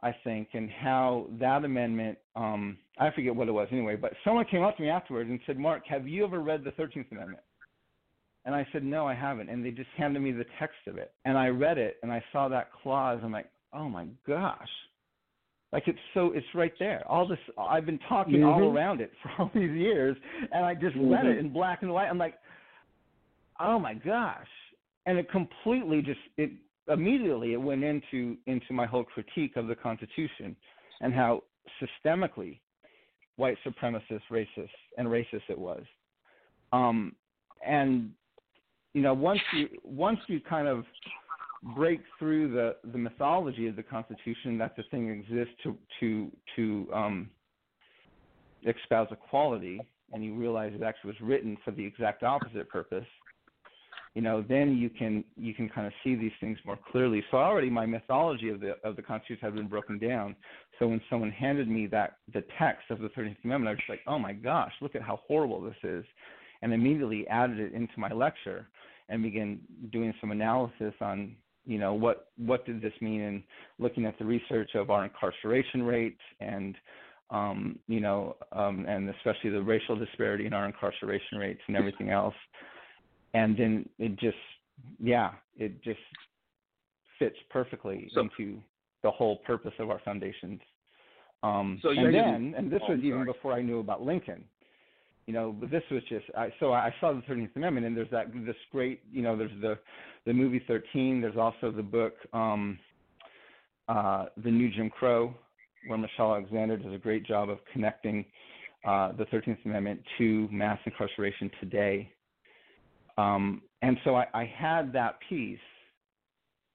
I think, and how that amendment, um, I forget what it was anyway, but someone came up to me afterwards and said, Mark, have you ever read the 13th Amendment? And I said, no, I haven't. And they just handed me the text of it. And I read it and I saw that clause. I'm like, oh my gosh, like it's so it's right there. All this I've been talking mm-hmm. all around it for all these years, and I just mm-hmm. read it in black and white. I'm like, oh my gosh! And it completely just it immediately it went into into my whole critique of the Constitution and how systemically white supremacist, racist, and racist it was. Um, and you know once you once you kind of break through the, the mythology of the Constitution that the thing exists to to to um, espouse equality, and you realize it actually was written for the exact opposite purpose, you know, then you can you can kind of see these things more clearly. So already my mythology of the of the Constitution had been broken down. So when someone handed me that the text of the Thirteenth Amendment, I was like, oh my gosh, look at how horrible this is, and immediately added it into my lecture and began doing some analysis on you know what what did this mean in looking at the research of our incarceration rates and um, you know um, and especially the racial disparity in our incarceration rates and everything else. And then it just yeah it just fits perfectly so, into the whole purpose of our foundations. Um, so and then and this was even before I knew about Lincoln you know, but this was just I so I saw the Thirteenth Amendment and there's that this great you know there's the the movie Thirteen there's also the book um, uh, the New Jim Crow where Michelle Alexander does a great job of connecting uh, the Thirteenth Amendment to mass incarceration today. Um, and so I, I had that piece,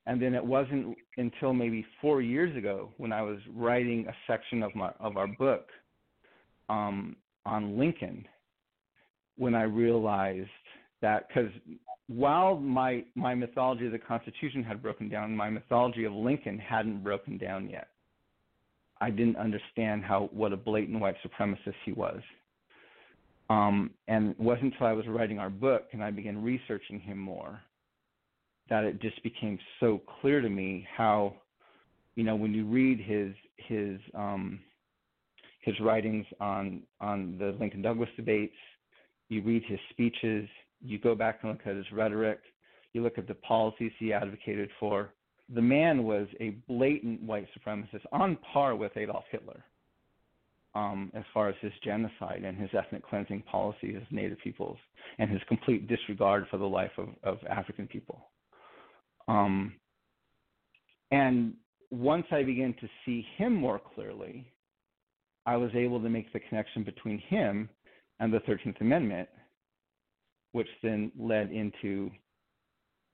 and then it wasn't until maybe four years ago when I was writing a section of my of our book um, on Lincoln when I realized that because while my my mythology of the Constitution had broken down, my mythology of Lincoln hadn't broken down yet. I didn't understand how what a blatant white supremacist he was. Um, and it wasn't until I was writing our book and I began researching him more that it just became so clear to me how, you know, when you read his his um, his writings on on the Lincoln Douglas debates, you read his speeches, you go back and look at his rhetoric, you look at the policies he advocated for. The man was a blatant white supremacist on par with Adolf Hitler um, as far as his genocide and his ethnic cleansing policies of Native peoples and his complete disregard for the life of, of African people. Um, and once I began to see him more clearly, I was able to make the connection between him and the 13th Amendment, which then led into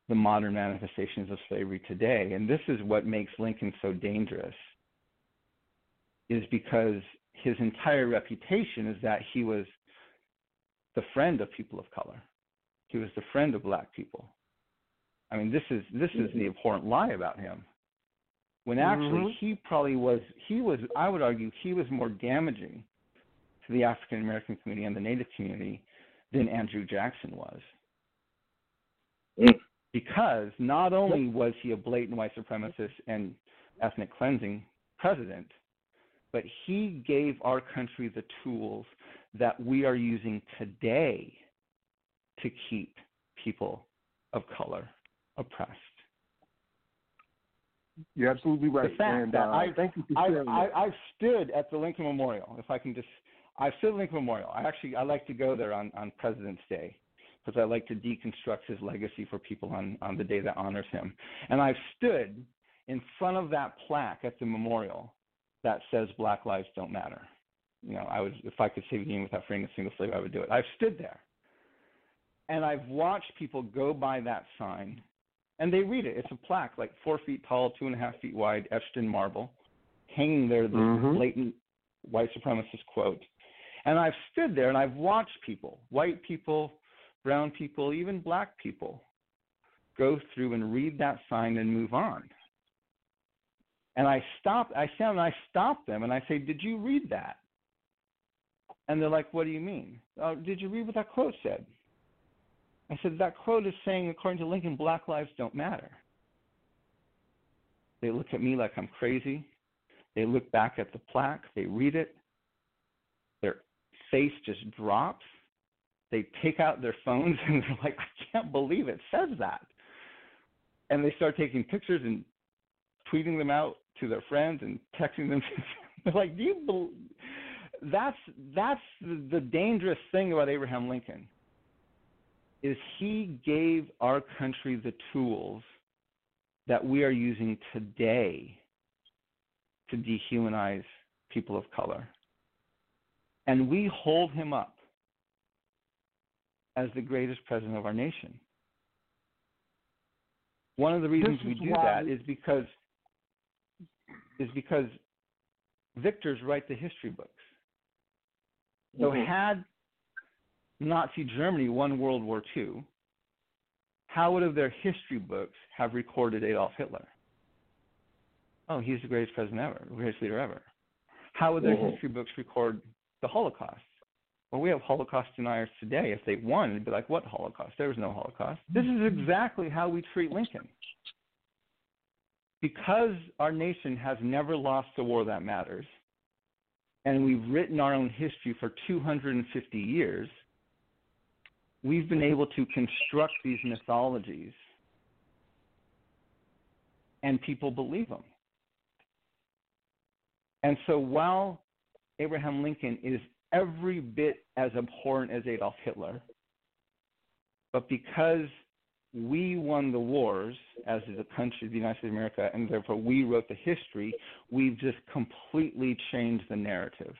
the modern manifestations of slavery today. And this is what makes Lincoln so dangerous, is because his entire reputation is that he was the friend of people of color. He was the friend of black people. I mean, this is this is the abhorrent lie about him. When actually mm-hmm. he probably was he was I would argue he was more damaging to the African American community and the Native community than Andrew Jackson was. Mm. Because not only was he a blatant white supremacist and ethnic cleansing president, but he gave our country the tools that we are using today to keep people of color oppressed. You're absolutely right. The fact and, that uh, I, thank you for I, sharing I, I've stood at the Lincoln Memorial. If I can just I've stood Lincoln Memorial. I actually I like to go there on on President's Day because I like to deconstruct his legacy for people on on the day that honors him. And I've stood in front of that plaque at the memorial that says Black Lives Don't Matter. You know, I would if I could save the union without freeing a single slave, I would do it. I've stood there, and I've watched people go by that sign, and they read it. It's a plaque like four feet tall, two and a half feet wide, etched in marble, hanging there. The mm-hmm. blatant white supremacist quote and I've stood there and I've watched people, white people, brown people, even black people, go through and read that sign and move on. And I stop, I stand and I stop them and I say, Did you read that? And they're like, What do you mean? Oh, did you read what that quote said? I said, That quote is saying, according to Lincoln, black lives don't matter. They look at me like I'm crazy. They look back at the plaque, they read it, face just drops. They take out their phones and they're like, I can't believe it says that. And they start taking pictures and tweeting them out to their friends and texting them. they're like, Do you believe? That's that's the, the dangerous thing about Abraham Lincoln is he gave our country the tools that we are using today to dehumanize people of color. And we hold him up as the greatest president of our nation. One of the reasons we do that is because is because victors write the history books. So mm-hmm. had Nazi Germany won World War II, how would have their history books have recorded Adolf Hitler? Oh, he's the greatest president ever, the greatest leader ever. How would their mm-hmm. history books record the Holocaust. Well, we have Holocaust deniers today. If they won, they'd be like, what Holocaust? There was no Holocaust. This is exactly how we treat Lincoln. because our nation has never lost a war that matters, and we've written our own history for 250 years, we've been able to construct these mythologies and people believe them. And so while Abraham Lincoln is every bit as abhorrent as Adolf Hitler, but because we won the wars as the country, the United States of America, and therefore we wrote the history, we've just completely changed the narrative.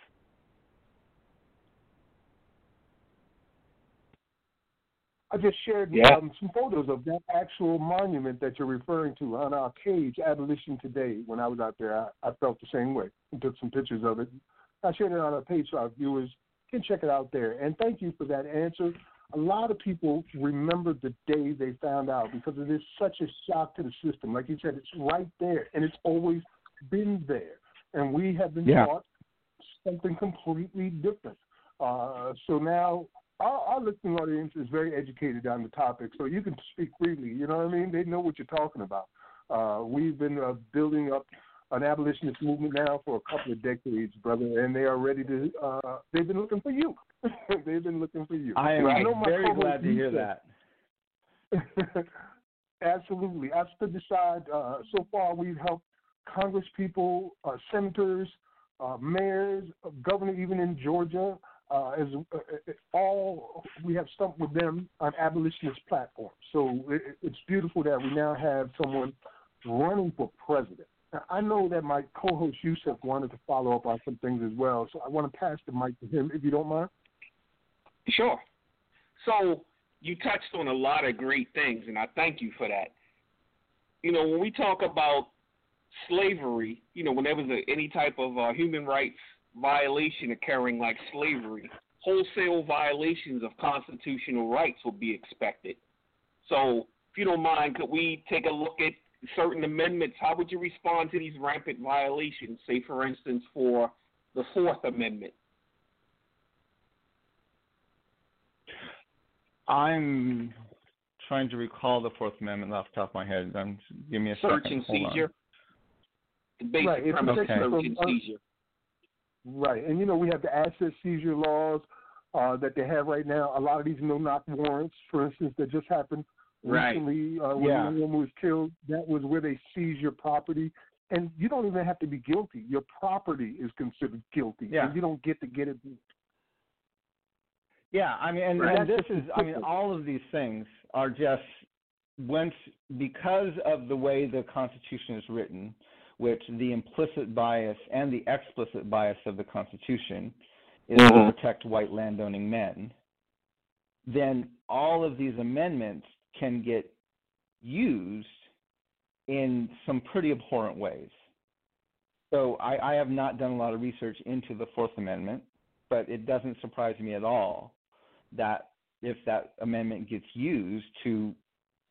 I just shared Yeah. um, some photos of that actual monument that you're referring to on our page, Abolition Today. When I was out there, I, I felt the same way and took some pictures of it. I shared it on our page so our viewers can check it out there. And thank you for that answer. A lot of people remember the day they found out because it is such a shock to the system. Like you said, it's right there and it's always been there. And we have been Yeah. taught something completely different. Uh, so now our, our listening audience is very educated on the topic, so you can speak freely. You know what I mean? They know what you're talking about. Uh, we've been uh, building up an abolitionist movement now for a couple of decades, brother, and they are ready to. Uh, they've been looking for you. they've been looking for you. I am know very glad to hear that. Absolutely. I've stood beside, uh, so far, we've helped Congress people, uh, senators, uh, mayors, uh, governor, even in Georgia. Uh, as uh, uh, all we have stumped with them on abolitionist platforms. So it, it's beautiful that we now have someone running for president. Now, I know that my co-host Yusuf wanted to follow up on some things as well, so I want to pass the mic to him, if you don't mind. Sure. So you touched on a lot of great things, and I thank you for that. You know, when we talk about slavery, you know, when there was a, any type of uh, human rights violation occurring like slavery, wholesale violations of constitutional rights will be expected. So, if you don't mind, could we take a look at certain amendments? How would you respond to these rampant violations? Say, for instance, for the Fourth Amendment. I'm trying to recall the Fourth Amendment off the top of my head. Um, give me a Search second. and Hold on. seizure. The basic Right, it's premise of protection search and seizure. Right, and you know we have the asset seizure laws uh, that they have right now. A lot of these no-knock warrants, for instance, that just happened Right. recently uh, when Yeah. a woman was killed. That was where they seize your property, and you don't even have to be guilty. Your property is considered guilty, Yeah. and you don't get to get it. Yeah, I mean, and, Right. and this is, I mean, all of these things are just once because of the way the Constitution is written, which the implicit bias and the explicit bias of the Constitution is to Mhm. protect white landowning men. Then all of these amendments can get used in some pretty abhorrent ways. So I, I have not done a lot of research into the Fourth Amendment, but it doesn't surprise me at all that if that amendment gets used to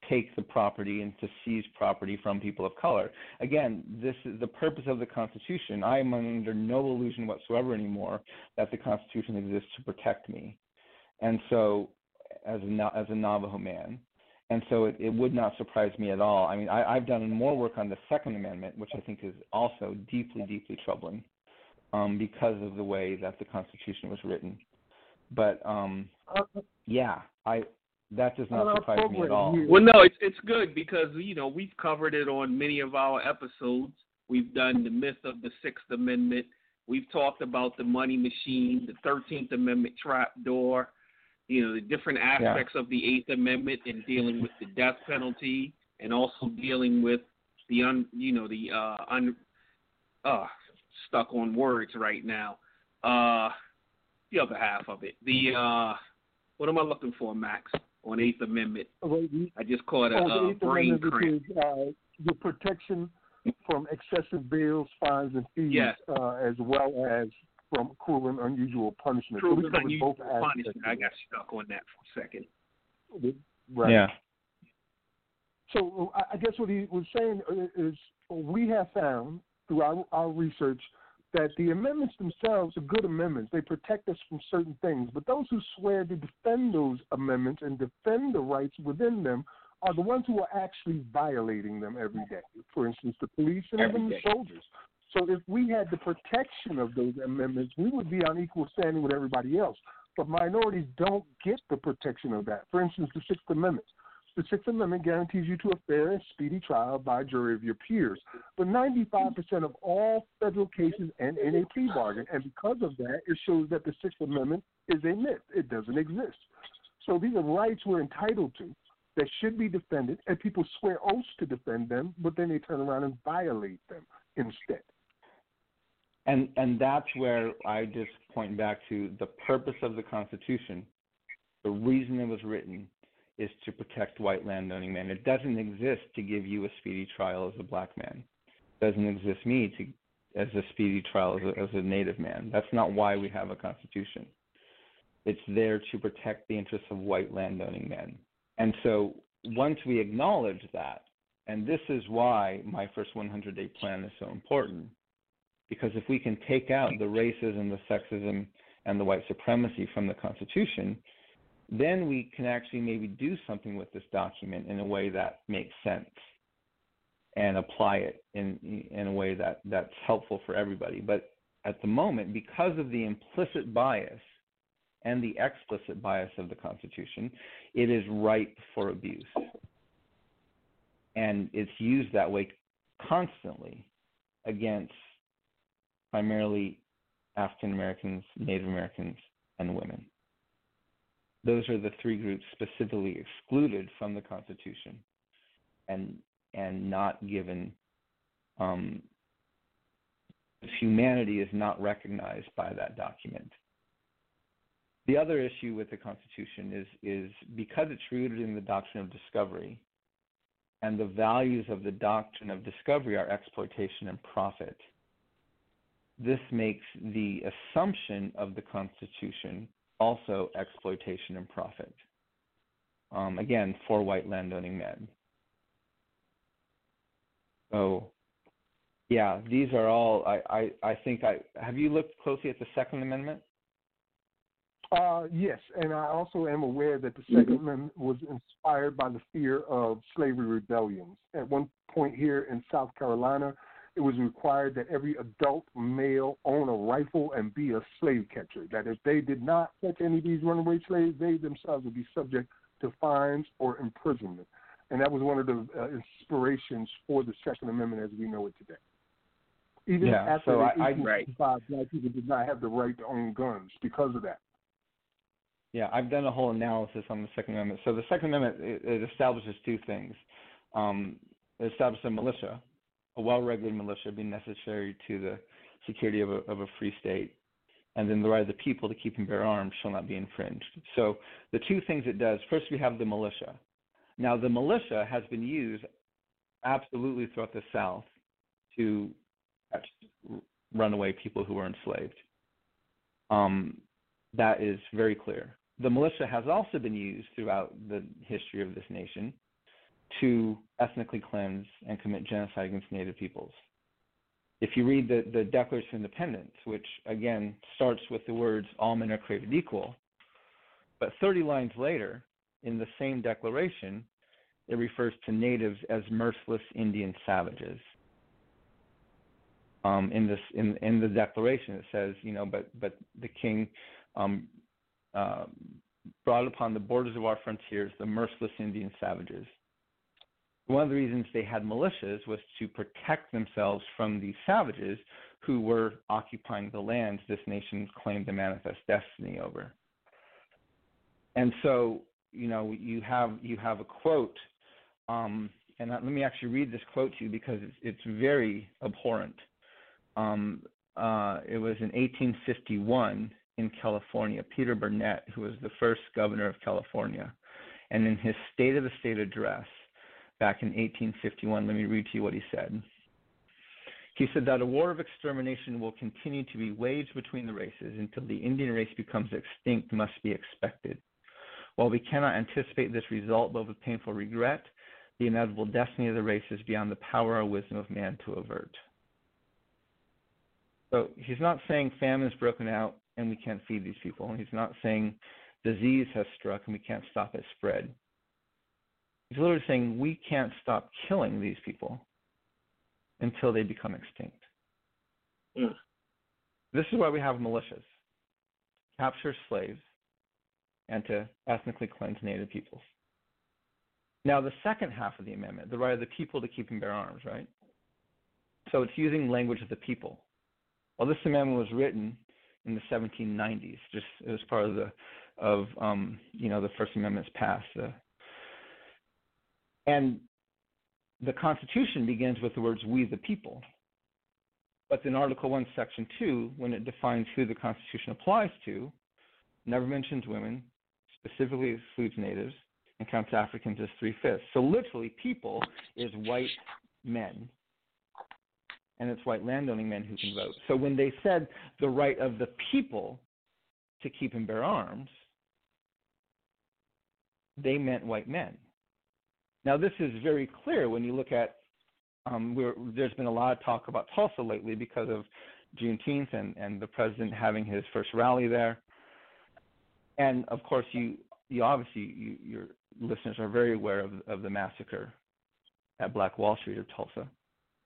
take the property and to seize property from people of color. Again, this is the purpose of the Constitution. I am under no illusion whatsoever anymore that the Constitution exists to protect me, and so as a as a Navajo man, and so it, it would not surprise me at all. I mean, I, I've done more work on the Second Amendment, which I think is also deeply, deeply troubling, um, because of the way that the Constitution was written. But um, yeah, I that does not surprise me at all. Well, no, it's it's good because you know we've covered it on many of our episodes. We've done the myth of the Sixth Amendment. We've talked about the money machine, the Thirteenth Amendment trap door. You know the different aspects of the Eighth Amendment in dealing with the death penalty and also dealing with the un you know the uh un uh stuck on words right now. Uh the other half of it. The uh what am I looking for, Max? On Eighth Amendment. I just caught a, oh, the uh brain cramp. which is uh, the protection from excessive bails, fines, and fees, Yes. uh, as well as from cruel and unusual punishment. so Cruel we and unusual both punishment. I got stuck on that for a second. Right. Yeah. So I I guess what he was saying is we have found through our, our research that the amendments themselves are good amendments. They protect us from certain things. But those who swear to defend those amendments and defend the rights within them are the ones who are actually violating them every day. For instance, the police and Every even day. the soldiers. So if we had the protection of those amendments, we would be on equal standing with everybody else. But minorities don't get the protection of that. For instance, the Sixth Amendment. The Sixth Amendment guarantees you to a fair and speedy trial by jury of your peers. But 95% of all federal cases end in a plea bargain. And because of that, it shows that the Sixth Amendment is a myth. It doesn't exist. So these are rights we're entitled to that should be defended, and people swear oaths to defend them, but then they turn around and violate them instead. And and that's where I just point back to the purpose of the Constitution. The reason it was written is to protect white landowning men. It doesn't exist to give you a speedy trial as a black man. It doesn't exist me to as a speedy trial as a, as a native man. That's not why we have a constitution. It's there to protect the interests of white landowning men. And so once we acknowledge that, and this is why my first 100 day plan is so important, because if we can take out the racism, the sexism, and the white supremacy from the Constitution, then we can actually maybe do something with this document in a way that makes sense and apply it in in a way that that's helpful for everybody. But at the moment, because of the implicit bias and the explicit bias of the Constitution, it is ripe for abuse. And it's used that way constantly against primarily African Americans, Native Americans, and women. Those are the three groups specifically excluded from the Constitution and and not given um, humanity is not recognized by that document. The other issue with the Constitution is is because it's rooted in the doctrine of discovery, and the values of the doctrine of discovery are exploitation and profit. This makes the assumption of the Constitution also exploitation and profit. Um, again, for white landowning men. So, yeah, these are all. I, I, I think I have you looked closely at the Second Amendment. Uh, yes, and I also am aware that the 2nd Amendment was inspired by the fear of slavery rebellions. At one point here in South Carolina, it was required that every adult male own a rifle and be a slave catcher. That if they did not catch any of these runaway slaves, they themselves would be subject to fines or imprisonment. And that was one of the uh, inspirations for the Second Amendment as we know it today. Even Yeah, after so the I- I- black people did not have the right to own guns because of that. Yeah, I've done a whole analysis on the Second Amendment. So the Second Amendment it, it establishes two things. Um, it establishes a militia, a well-regulated militia, being necessary to the security of a, of a free state, and then the right of the people to keep and bear arms shall not be infringed. So the two things it does. First, we have the militia. Now, the militia has been used absolutely throughout the South to catch runaway people who were enslaved. Um, that is very clear. The militia has also been used throughout the history of this nation to ethnically cleanse and commit genocide against Native peoples. If you read the, the Declaration of Independence, which again starts with the words, all men are created equal, but 30 lines later, in the same declaration, it refers to natives as merciless Indian savages. Um, in this in in the declaration, it says, you know, but but the king um, uh, brought upon the borders of our frontiers the merciless Indian savages. One of the reasons they had militias was to protect themselves from these savages who were occupying the lands this nation claimed to manifest destiny over. And so, you know, you have you have a quote, um, and let me actually read this quote to you because it's, it's very abhorrent. Um, uh, it was in 1851 in California, Peter Burnett, who was the first governor of California. And in his State of the State address back in 1851, let me read to you what he said. He said that a war of extermination will continue to be waged between the races until the Indian race becomes extinct must be expected. While we cannot anticipate this result, but with painful regret, the inevitable destiny of the race is beyond the power or wisdom of man to avert. So he's not saying famine's broken out and we can't feed these people. He's not saying disease has struck and we can't stop its spread. He's literally saying we can't stop killing these people until they become extinct. Mm. This is why we have militias capture slaves and to ethnically cleanse native peoples. Now, the second half of the amendment, the right of the people to keep and bear arms, right? So it's using language of the people. Well, this amendment was written in the 1790s, just as part of the of um, you know the First Amendment's passed. Uh, and the Constitution begins with the words "We the people," but in Article One, Section Two, when it defines who the Constitution applies to, never mentions women, specifically excludes natives, and counts Africans as three fifths. So literally, people is white men and it's white landowning men who can vote. So when they said the right of the people to keep and bear arms, they meant white men. Now, this is very clear when you look at. Um, there's been a lot of talk about Tulsa lately because of Juneteenth and, and the president having his first rally there. And of course, you you obviously you, your listeners are very aware of, of the massacre at Black Wall Street of Tulsa.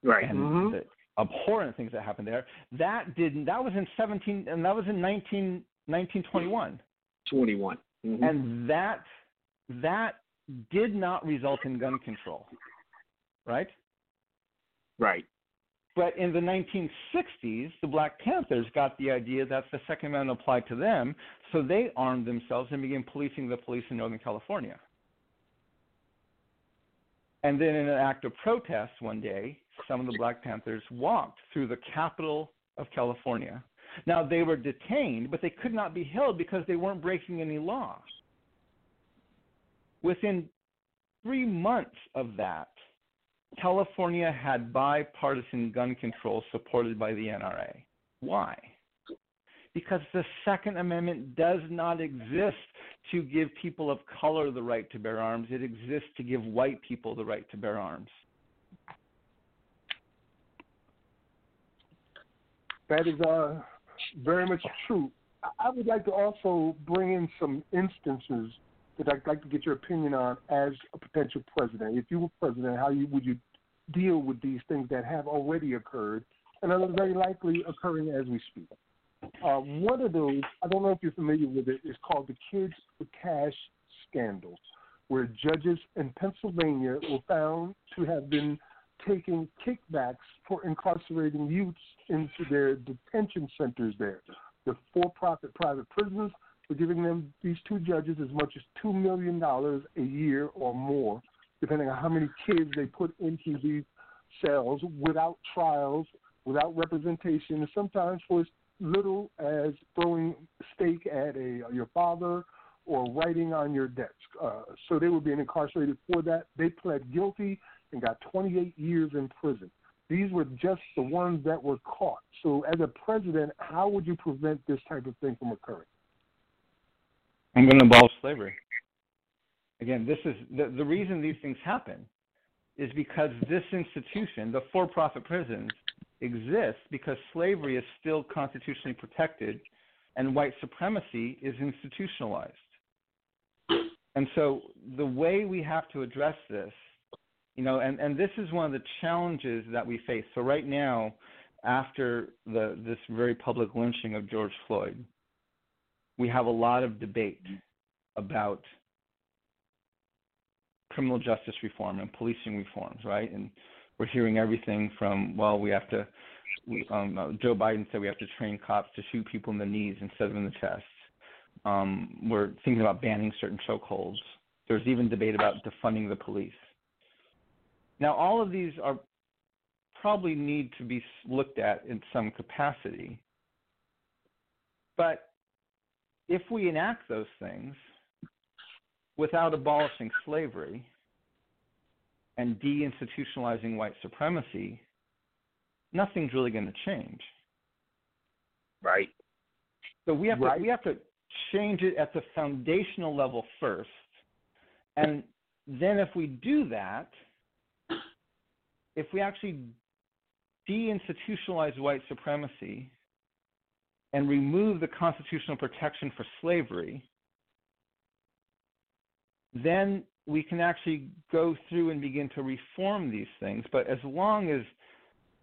Right. And mm-hmm. the, abhorrent things that happened there. That didn't. That was in 17, and that was in 19, 1921. 21. Mm-hmm. And that that did not result in gun control, right? Right. But in the 1960s, the Black Panthers got the idea that the Second Amendment applied to them, so they armed themselves and began policing the police in Northern California. And then, in an act of protest one day, some of the Black Panthers walked through the capital of California. Now, they were detained, but they could not be held because they weren't breaking any law. Within three months of that, California had bipartisan gun control supported by the NRA. Why? Because the Second Amendment does not exist to give people of color the right to bear arms, it exists to give white people the right to bear arms. That is uh, very much true. I would like to also bring in some instances that I'd like to get your opinion on as a potential president. If you were president, how you, would you deal with these things that have already occurred and are very likely occurring as we speak? Uh, one of those, I don't know if you're familiar with it, is called the Kids for Cash scandal, where judges in Pennsylvania were found to have been taking kickbacks for incarcerating youths into their detention centers there. The for profit private prisons were giving them, these two judges, as much as $2 million a year or more, depending on how many kids they put into these cells without trials, without representation, and sometimes for as little as throwing steak at a your father or writing on your desk. Uh, so they were being incarcerated for that. They pled guilty and got 28 years in prison. These were just the ones that were caught. So, as a president, how would you prevent this type of thing from occurring? I'm going to abolish slavery. Again, this is the, the reason these things happen is because this institution, the for profit prisons, exists because slavery is still constitutionally protected and white supremacy is institutionalized. And so the way we have to address this you know, and, and this is one of the challenges that we face. So right now, after the this very public lynching of George Floyd, we have a lot of debate about criminal justice reform and policing reforms, right? And we're hearing everything from well, we have to. Um, uh, Joe Biden said we have to train cops to shoot people in the knees instead of in the chest. Um, we're thinking about banning certain chokeholds. There's even debate about defunding the police. Now, all of these are probably need to be looked at in some capacity. But if we enact those things without abolishing slavery and deinstitutionalizing white supremacy, nothing's really going to change. Right. So we have right. to we have to change it at the foundational level first. And then if we do that, if we actually deinstitutionalize white supremacy and remove the constitutional protection for slavery, then we can actually go through and begin to reform these things. But as long as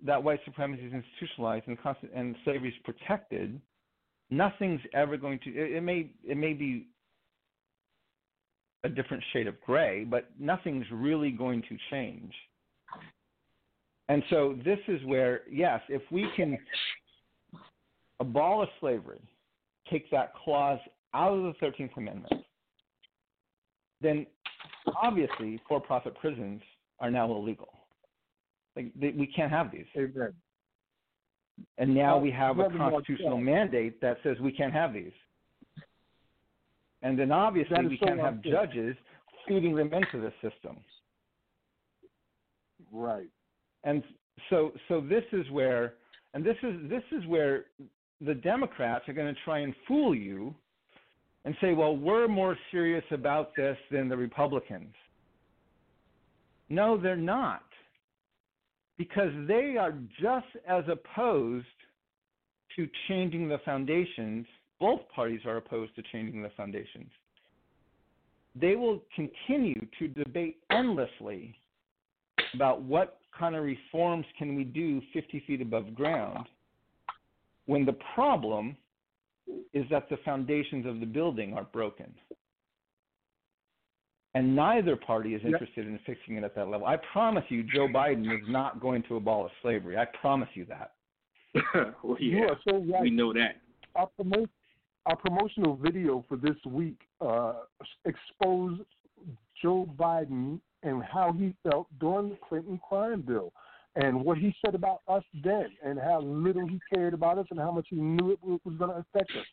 that white supremacy is institutionalized and, and slavery is protected, nothing's ever going to. It, it may it may be a different shade of gray, but nothing's really going to change. And so this is where, yes, if we can abolish slavery, take that clause out of the 13th Amendment, then obviously for profit prisons are now illegal. Like, they, we can't have these. Amen. And now we have a constitutional mandate that says we can't have these. And then obviously we can't have judges feeding them into the system. Right. And so so this is where and this is this is where the Democrats are going to try and fool you and say, well, we're more serious about this than the Republicans. No, they're not. Because they are just as opposed to changing the foundations both parties are opposed to changing the foundations. They will continue to debate endlessly about what kind of reforms can we do 50 feet above ground when the problem is that the foundations of the building are broken. And neither party is interested yep. in fixing it at that level. I promise you, Joe Biden is not going to abolish slavery. I promise you that. well, yeah, you are so right. We know that. Our, promote, our promotional video for this week uh, exposed Joe Biden and how he felt during the Clinton crime bill and what he said about us then and how little he cared about us and how much he knew it was going to affect us.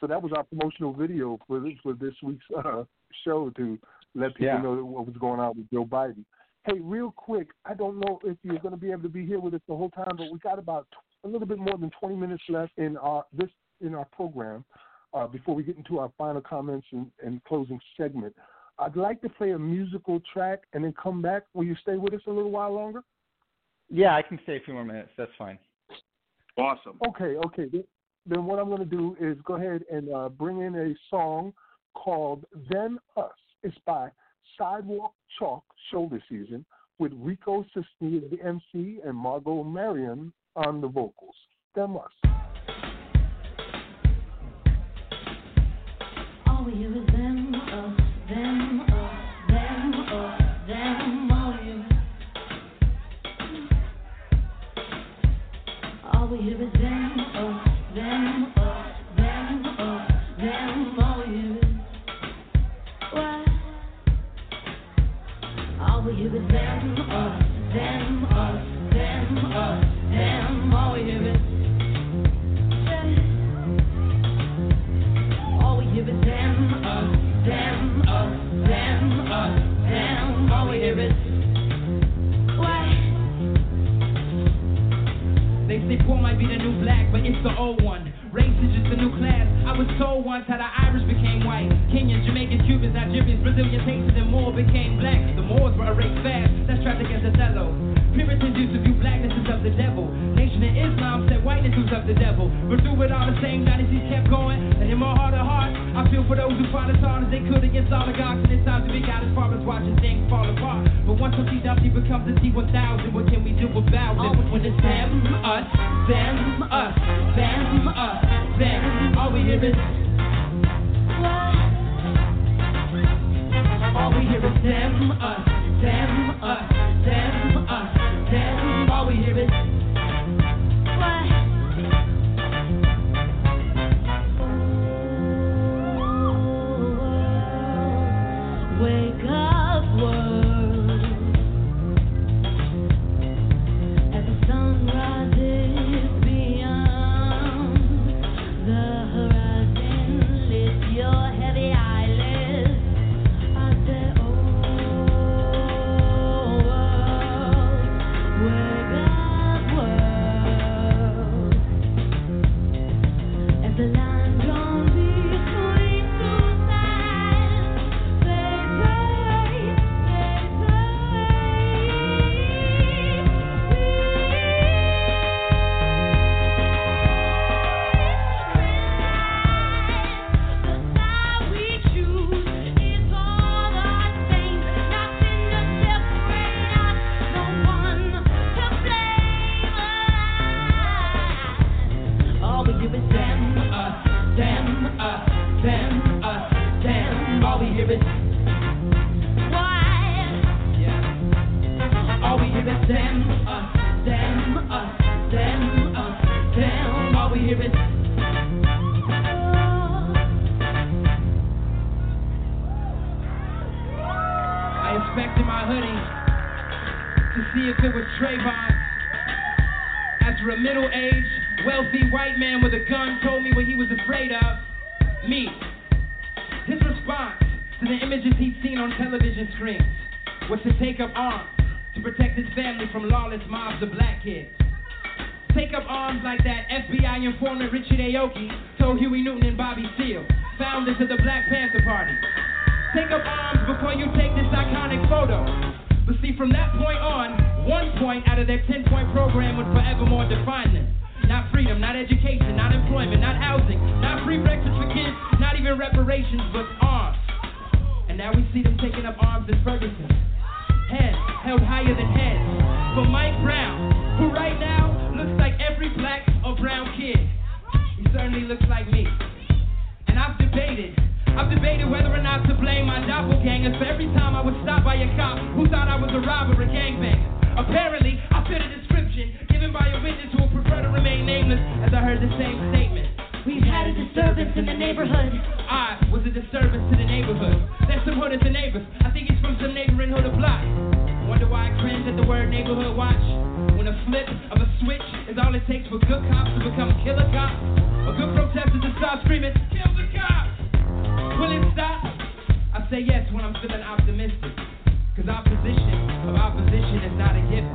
So that was our promotional video for this, for this week's uh, show to let people yeah. know what was going on with Joe Biden. Hey, real quick, I don't know if you're going to be able to be here with us the whole time, but we got about a little bit more than 20 minutes left in our this in our program uh, before we get into our final comments and, and closing segment. I'd like to play a musical track and then come back. Will you stay with us a little while longer? Yeah, I can stay a few more minutes. That's fine. Awesome. Okay, okay. Then what I'm going to do is go ahead and uh, bring in a song called Them Us. It's by Sidewalk Chalk Shoulder Season with Rico Sisney as the MC and Margot Marion on the vocals. Them Us. All we we hear is They say poor might be the new black, but it's the old one. Race is just a new class. I was told once how the Irish became white. Kenyans, Jamaicans, Cubans, Nigerians, Brazilians, Haitians, and more became black. The Moors were erased fast. That's trapped against Othello. Puritans used to view blackness as of the devil. Nation of Islam said whiteness was of the devil. But through it all, the same dynasties kept going. And in my heart of hearts, I feel for those who fought as hard as they could against oligarchs. And it's time to be out as far as watching things fall apart. But once Humpty Dumpty becomes a T1000, what can we do about it? When it's them, us, them, us, them, us then all we hear is all we hear is them, us, them, us, them, us, them. We hear is neighbors. I think he's from some neighboring block. Wonder why I cringe at the word neighborhood watch. When a flip of a switch is all it takes for good cops to become killer cops. Or good protesters to start screaming, kill the cops. Will it stop? I say yes when I'm feeling optimistic. Cause opposition of opposition is not a given.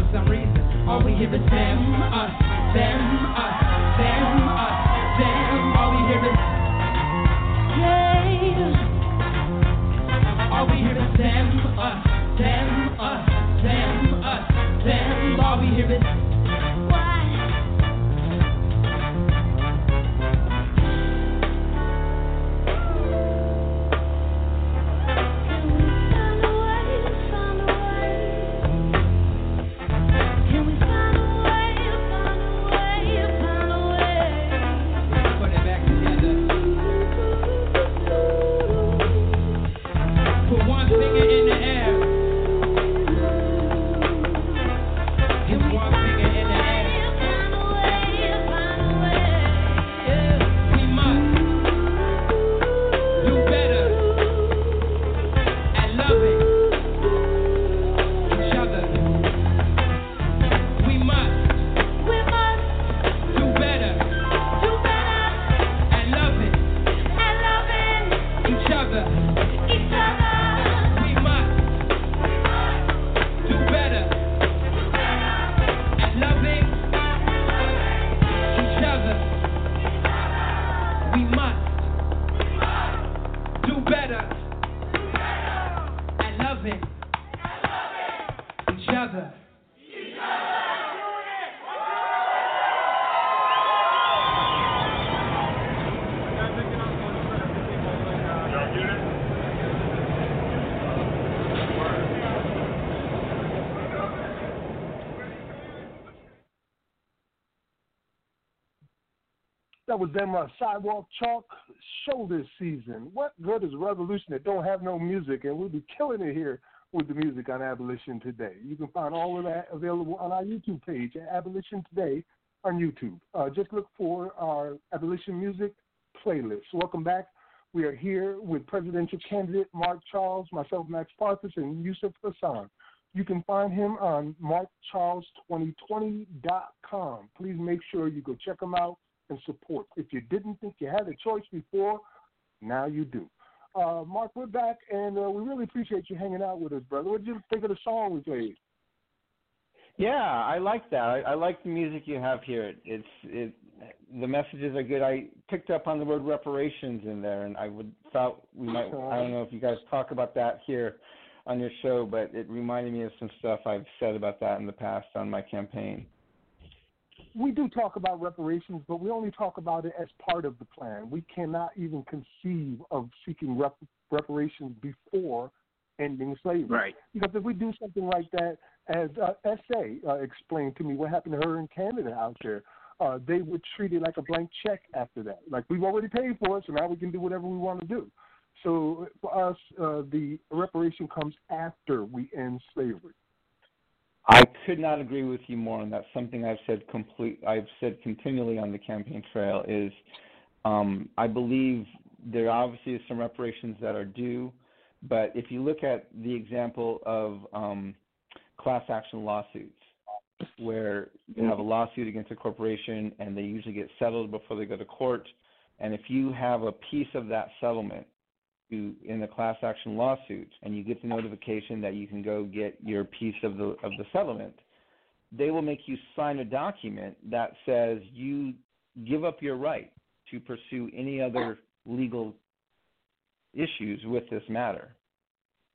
For some reason, all we hear is them, us, them, us, them, us, them. All we hear is yeah. We hear is them, us, them, us, them, us, them. All we hear is That was them uh, sidewalk chalk show this season. What good is revolution that don't have no music? And we'll be killing it here with the music on Abolition Today. You can find all of that available on our YouTube page at Abolition Today on YouTube. Uh, just look for our Abolition Music playlist. Welcome back. We are here with presidential candidate Mark Charles, myself, Max Parthas, and Yusuf Hassan. You can find him on markcharles2020.com. Please make sure you go check him out and support. If you didn't think you had a choice before, now you do. Uh, Mark, we're back, and uh, we really appreciate you hanging out with us, brother. What did you think of the song we played? Yeah, I like that. I, I like the music you have here. It, it's it. The messages are good. I picked up on the word reparations in there, and I would thought we might. I don't know if you guys talk about that here on your show, but it reminded me of some stuff I've said about that in the past on my campaign. We do talk about reparations, but we only talk about it as part of the plan. We cannot even conceive of seeking rep- reparations before ending slavery. Right. Because if we do something like that, as uh, SA uh, explained to me what happened to her in Canada out there, uh, they would treat it like a blank check after that. Like we've already paid for it, so now we can do whatever we want to do. So for us, uh, the reparation comes after we end slavery. I could not agree with you more on that. Something I've said complete I've said continually on the campaign trail is um, I believe there obviously is some reparations that are due, but if you look at the example of um, class action lawsuits, where you have a lawsuit against a corporation and they usually get settled before they go to court, and if you have a piece of that settlement you, in the class action lawsuit and you get the notification that you can go get your piece of the of the settlement, they will make you sign a document that says you give up your right to pursue any other legal issues with this matter.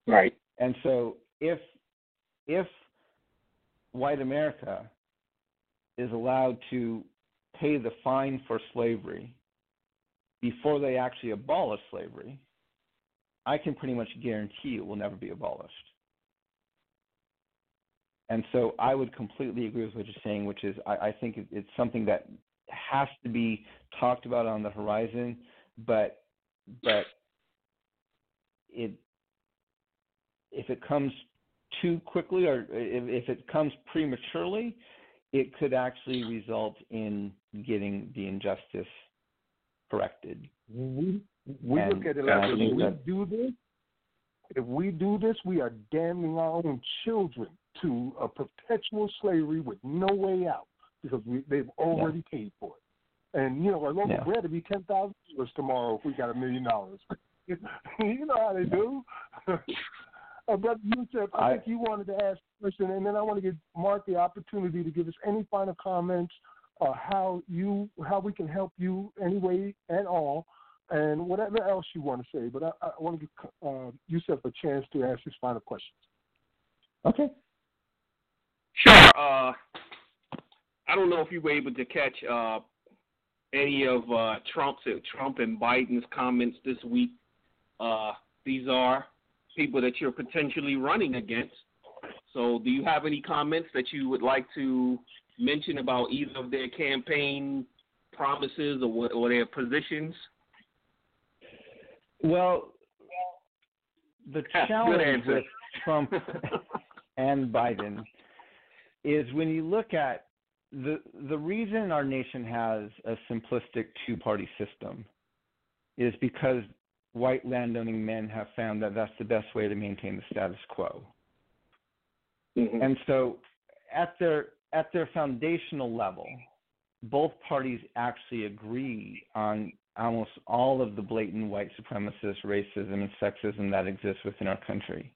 Right. And so if if white America is allowed to pay the fine for slavery before they actually abolish slavery, I can pretty much guarantee it will never be abolished. And so I would completely agree with what you're saying, which is I, I think it's something that has to be talked about on the horizon, but but it if it comes too quickly or if, if it comes prematurely, it could actually result in getting the injustice corrected. We we And look at it like if we that- do this, if we do this, we are damning our own children to a perpetual slavery with no way out because we, they've already paid for it. And you know, our loaf Yeah. of bread will be ten thousand dollars tomorrow if we got a million dollars. you know how they do. uh, but Yusuf, I, I- think you wanted to ask a question, and then I want to give Mark the opportunity to give us any final comments, uh, how you how we can help you any way at all and whatever else you want to say. But I, I want to give uh, Yusuf a chance to ask his final questions. Okay. Sure. Uh, I don't know if you were able to catch uh, any of uh, Trump's Trump and Biden's comments this week. Uh, these are people that you're potentially running against. So, do you have any comments that you would like to mention about either of their campaign promises or, what, or their positions? Well, the challenge with Trump and Biden is when you look at the the reason our nation has a simplistic two party system is because white landowning men have found that that's the best way to maintain the status quo. Mhm. And so at their at their foundational level, both parties actually agree on almost all of the blatant white supremacist racism and sexism that exists within our country.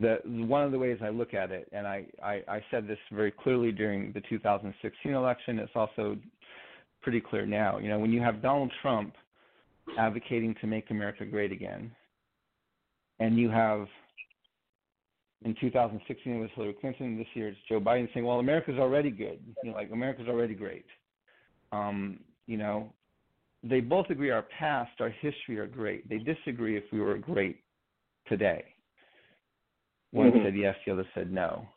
The one of the ways I look at it, and I, I, I said this very clearly during the 2016 election, it's also pretty clear now. You know, when you have Donald Trump advocating to make America great again, and you have in 2016 it was Hillary Clinton. This year it's Joe Biden saying, "Well, America's already good. You know, like America's already great." Um, you know, they both agree our past, our history are great. They disagree if we were great today. One Mhm. said yes, the other said no.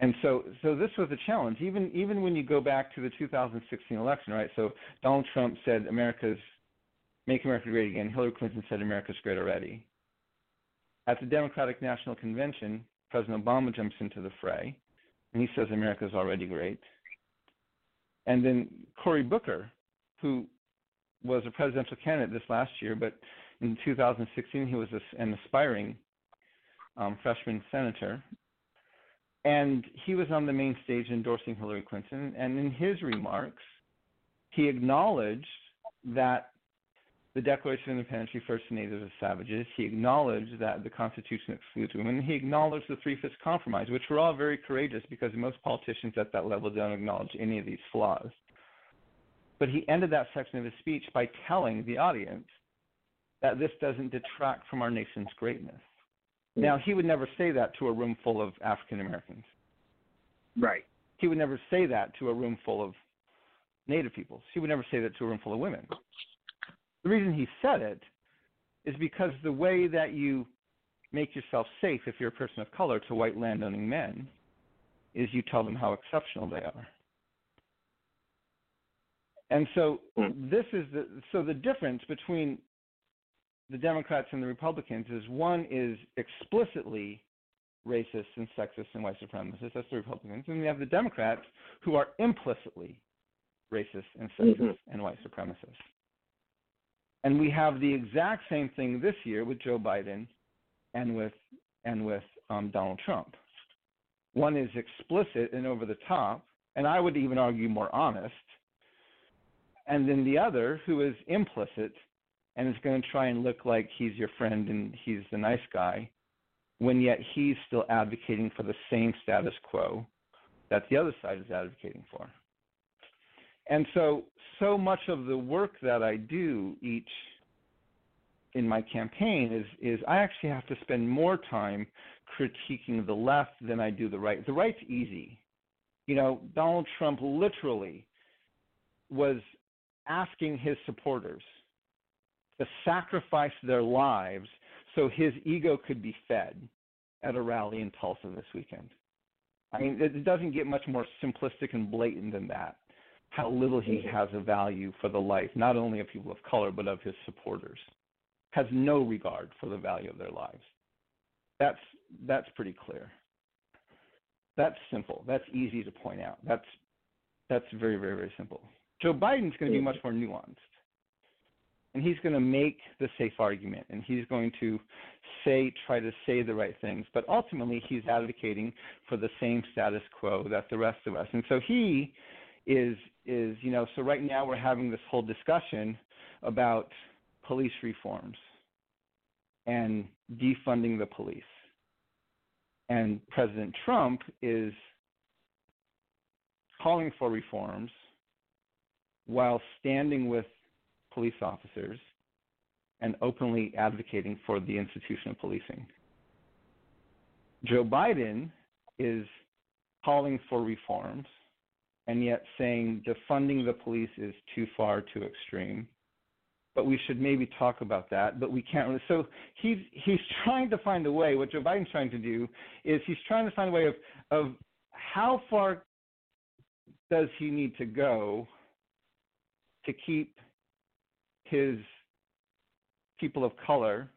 And so, so this was a challenge. Even even when you go back to the 2016 election, right? So Donald Trump said America's make America great again. Hillary Clinton said America's great already. At the Democratic National Convention, President Obama jumps into the fray, and he says America's already great. And then Cory Booker, who was a presidential candidate this last year, but in 2016 he was an aspiring um, freshman senator, and he was on the main stage endorsing Hillary Clinton. And in his remarks, he acknowledged that the Declaration of Independence refers to natives as savages. He acknowledged that the Constitution excludes women. He acknowledged the Three Fifths Compromise, which were all very courageous because most politicians at that level don't acknowledge any of these flaws. But he ended that section of his speech by telling the audience that this doesn't detract from our nation's greatness. Mm. Now, he would never say that to a room full of African Americans. Right. He would never say that to a room full of Native peoples. He would never say that to a room full of women. The reason he said it is because the way that you make yourself safe if you're a person of color to white landowning men is you tell them how exceptional they are. And so this is the so the difference between the Democrats and the Republicans is one is explicitly racist and sexist and white supremacist. That's the Republicans, and we have the Democrats who are implicitly racist and sexist and white supremacists. And we have the exact same thing this year with Joe Biden and with and with um, Donald Trump. One is explicit and over the top, and I would even argue more honest. And then the other, who is implicit and is going to try and look like he's your friend and he's the nice guy, when yet he's still advocating for the same status quo that the other side is advocating for. And so, so much of the work that I do each in my campaign is is I actually have to spend more time critiquing the left than I do the right. The right's easy. You know, Donald Trump literally was asking his supporters to sacrifice their lives so his ego could be fed at a rally in Tulsa this weekend. I mean, it doesn't get much more simplistic and blatant than that. How little he has a value for the life, not only of people of color, but of his supporters. Has no regard for the value of their lives. That's that's pretty clear. That's simple. That's easy to point out. That's that's very, very, very simple. Joe Biden's going to be much more nuanced. And he's going to make the safe argument and he's going to say, try to say the right things. But ultimately, he's advocating for the same status quo that the rest of us. And so he is, is you know, so right now we're having this whole discussion about police reforms and defunding the police. And President Trump is calling for reforms while standing with police officers and openly advocating for the institution of policing. Joe Biden is calling for reforms and yet saying defunding the police is too far, too extreme. But we should maybe talk about that, but we can't really. So he's he's trying to find a way. What Joe Biden's trying to do is he's trying to find a way of of how far does he need to go to keep his people of color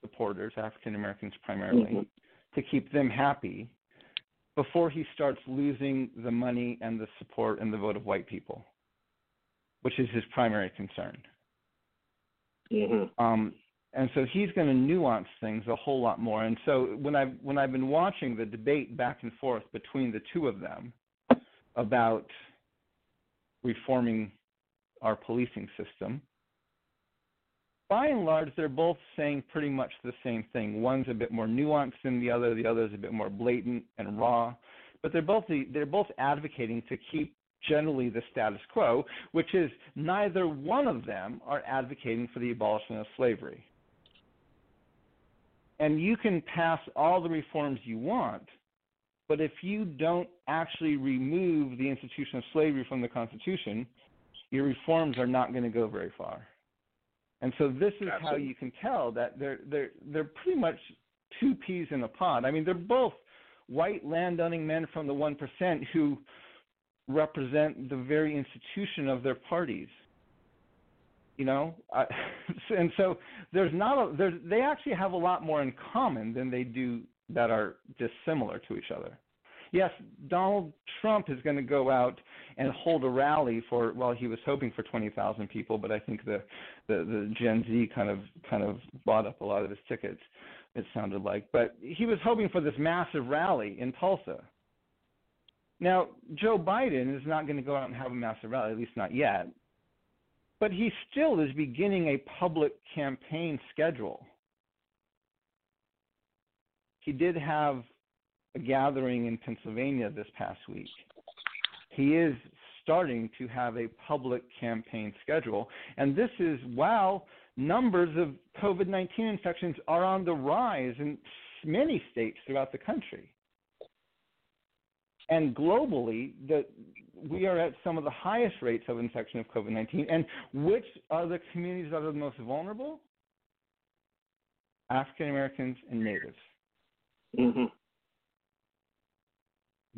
supporters, African Americans primarily, Mm-hmm. to keep them happy before he starts losing the money and the support and the vote of white people, which is his primary concern. Mm-hmm. Um, and so he's going to nuance things a whole lot more. And so when I've when I've been watching the debate back and forth between the two of them about reforming our policing system, by and large, they're both saying pretty much the same thing. One's a bit more nuanced than the other. The other is a bit more blatant and raw. But they're both they're both advocating to keep generally the status quo, which is neither one of them are advocating for the abolishment of slavery. And you can pass all the reforms you want, but if you don't actually remove the institution of slavery from the Constitution, your reforms are not going to go very far. And so this is how you can tell that they're they're they're pretty much two peas in a pod. I mean, they're both white landowning men from the one percent who represent the very institution of their parties. You know, I, and so there's not a there's they actually have a lot more in common than they do that are dissimilar to each other. Yes, Donald Trump is going to go out and hold a rally for well, he was hoping for twenty thousand people, but I think the, the the Gen Z kind of kind of bought up a lot of his tickets. It sounded like, but he was hoping for this massive rally in Tulsa. Now, Joe Biden is not going to go out and have a massive rally, at least not yet. But he still is beginning a public campaign schedule. He did have a gathering in Pennsylvania this past week. He is starting to have a public campaign schedule. And this is while numbers of COVID 19 infections are on the rise in many states throughout the country. And globally, the, we are at some of the highest rates of infection of COVID 19. And which are the communities that are the most vulnerable? African Americans and Natives. Mm-hmm.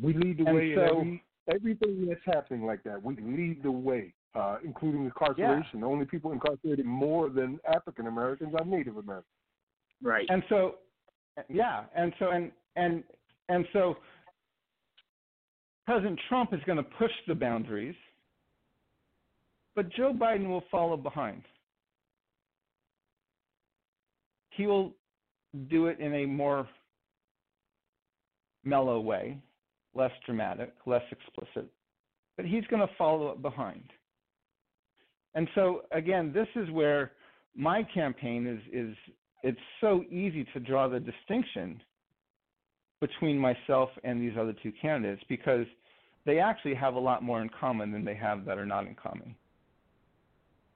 We lead the And way so- in every everything that's happening like that, we lead the way, uh, including incarceration. The only people incarcerated more than African Americans are Native Americans. Right. And so, yeah, and so and and and so, President Trump is going to push the boundaries, but Joe Biden will follow behind. He will do it in a more mellow way, less dramatic, less explicit, but he's going to follow up behind. And so again, this is where my campaign is is it's so easy to draw the distinction between myself and these other two candidates because they actually have a lot more in common than they have that are not in common.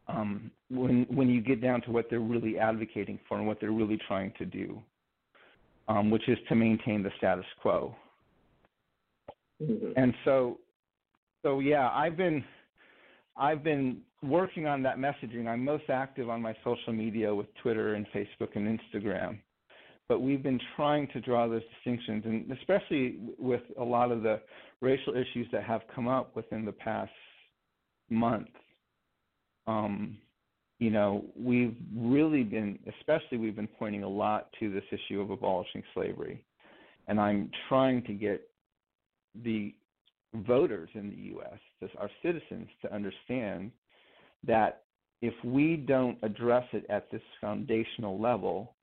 Um, when when you get down to what they're really advocating for and what they're really trying to do, um, which is to maintain the status quo. And so, so yeah, I've been I've been working on that messaging. I'm most active on my social media with Twitter and Facebook and Instagram. But we've been trying to draw those distinctions, and especially with a lot of the racial issues that have come up within the past month. Um, you know, we've really been, especially we've been pointing a lot to this issue of abolishing slavery. And I'm trying to get the voters in the U.S., just our citizens, to understand that if we don't address it at this foundational level,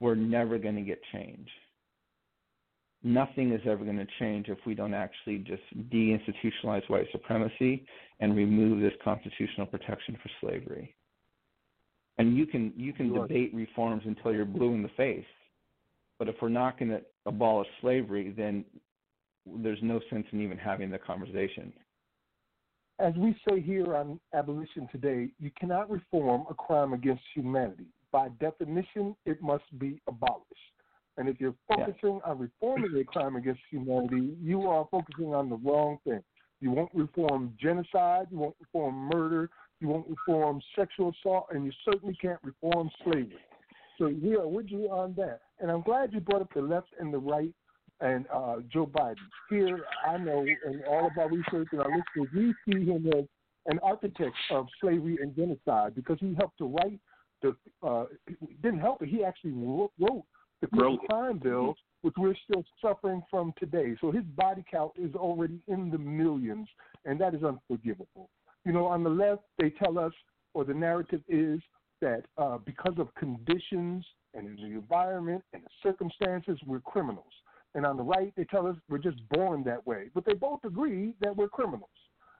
we're never going to get change. Nothing is ever going to change if we don't actually just deinstitutionalize white supremacy and remove this constitutional protection for slavery. And you can you can Sure. debate reforms until you're blue in the face, but if we're not going to abolish slavery, then there's no sense in even having the conversation. As we say here on Abolition Today, you cannot reform a crime against humanity. By definition, it must be abolished. And if you're focusing on reforming a crime against humanity, you are focusing on the wrong thing. You won't reform genocide, you won't reform murder, you won't reform sexual assault, and you certainly can't reform slavery. So we are with you on that. And I'm glad you brought up the left and the right and uh, Joe Biden. Here, I know, in all of our research and our listeners, we see him as an architect of slavery and genocide because he helped to write the. Uh, didn't help it. He actually wrote, wrote the crime bill, which we're still suffering from today. So his body count is already in the millions, and that is unforgivable. You know, on the left, they tell us, or the narrative is that uh, because of conditions and the environment and the circumstances, we're criminals. And on the right, they tell us we're just born that way. But they both agree that we're criminals.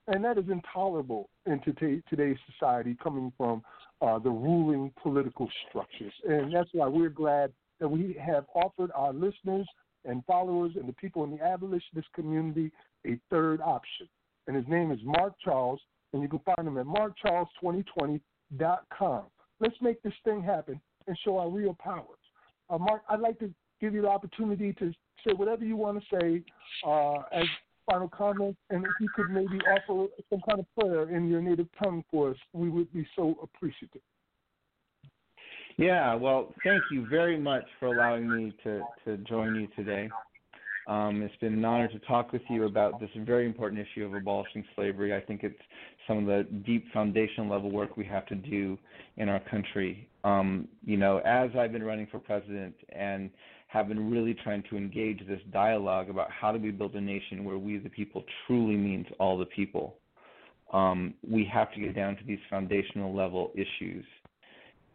And that is intolerable in today, today's society coming from uh, the ruling political structures. And that's why we're glad that we have offered our listeners and followers and the people in the abolitionist community a third option. And his name is Mark Charles, and you can find him at markcharles2020.com. Let's make this thing happen and show our real powers. Uh, Mark, I'd like to give you the opportunity to say whatever you want to say uh, as final comments, and if you could maybe offer some kind of prayer in your native tongue for us, we would be so appreciative. Yeah, well, thank you very much for allowing me to, to join you today. Um, it's been an honor to talk with you about this very important issue of abolishing slavery. I think it's some of the deep foundational level work we have to do in our country. Um, you know, as I've been running for president and have been really trying to engage this dialogue about how do we build a nation where we, the people, truly means all the people. Um, we have to get down to these foundational level issues.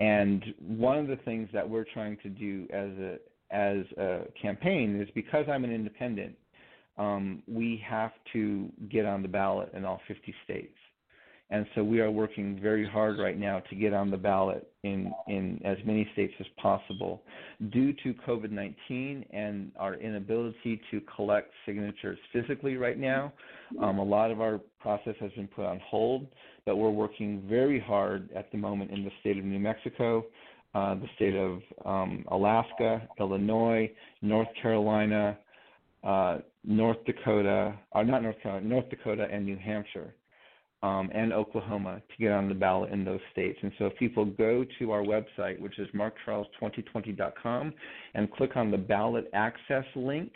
And one of the things that we're trying to do as a as a campaign is because I'm an independent, um, we have to get on the ballot in all 50 states. And so we are working very hard right now to get on the ballot in, in as many states as possible. Due to COVID 19 and our inability to collect signatures physically right now, um, a lot of our process has been put on hold, but we're working very hard at the moment in the state of New Mexico, uh, the state of um, Alaska, Illinois, North Carolina, uh, North Dakota, or not North Carolina, North Dakota, and New Hampshire um, and Oklahoma to get on the ballot in those states. And so if people go to our website, which is markcharles2020.com, and click on the ballot access link,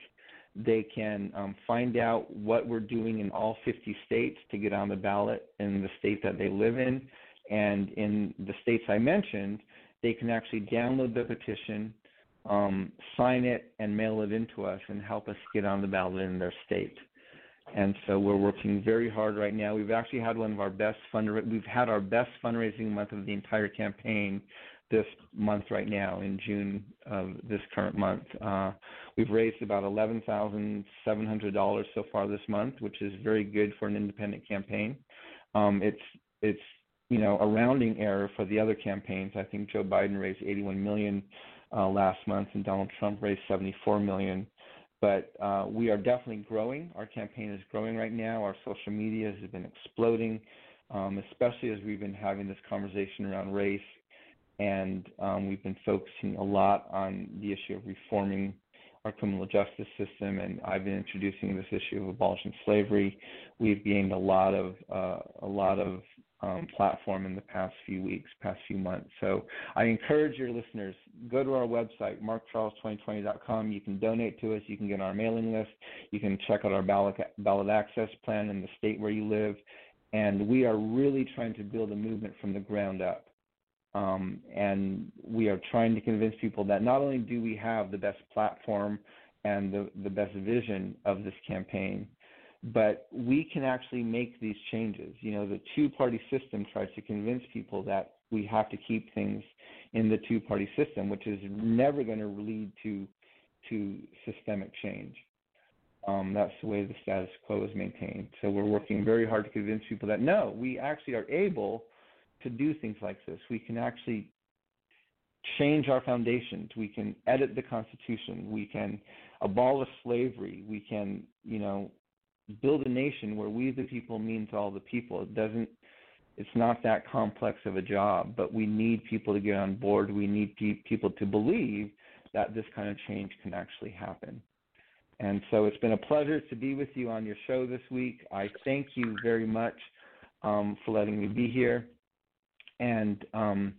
They can um, find out what we're doing in all 50 states to get on the ballot in the state that they live in. And in the states I mentioned, they can actually download the petition, um, sign it, and mail it in to us and help us get on the ballot in their state. And so we're working very hard right now. We've actually had one of our best fundra- we've had our best fundraising month of the entire campaign this month right now in June of this current month. Uh, we've raised about eleven thousand seven hundred dollars so far this month, which is very good for an independent campaign. Um, it's it's you know a rounding error for the other campaigns. I think Joe Biden raised eighty one million uh, last month, and Donald Trump raised seventy four million. But uh, we are definitely growing. Our campaign is growing right now. Our social media has been exploding, um, especially as we've been having this conversation around race and um, we've been focusing a lot on the issue of reforming our criminal justice system, and I've been introducing this issue of abolishing slavery. We've gained a lot of uh, a lot of um, platform in the past few weeks, past few months. So I encourage your listeners go to our website markcharles2020.com. You can donate to us. You can get on our mailing list. You can check out our ballot ballot access plan in the state where you live, and we are really trying to build a movement from the ground up. Um, and we are trying to convince people that not only do we have the best platform and the, the best vision of this campaign, but we can actually make these changes. You know, the two party system tries to convince people that we have to keep things in the two party system, which is never going to lead to to systemic change. Um, that's the way the status quo is maintained. So we're working very hard to convince people that no, we actually are able to do things like this. We can actually change our foundations. We can edit the Constitution. We can abolish slavery. We can, you know, build a nation where we the people means all the people. It doesn't. It's not that complex of a job, but we need people to get on board. We need pe- people to believe that this kind of change can actually happen. And so it's been a pleasure to be with you on your show this week. I thank you very much um, for letting me be here. And um,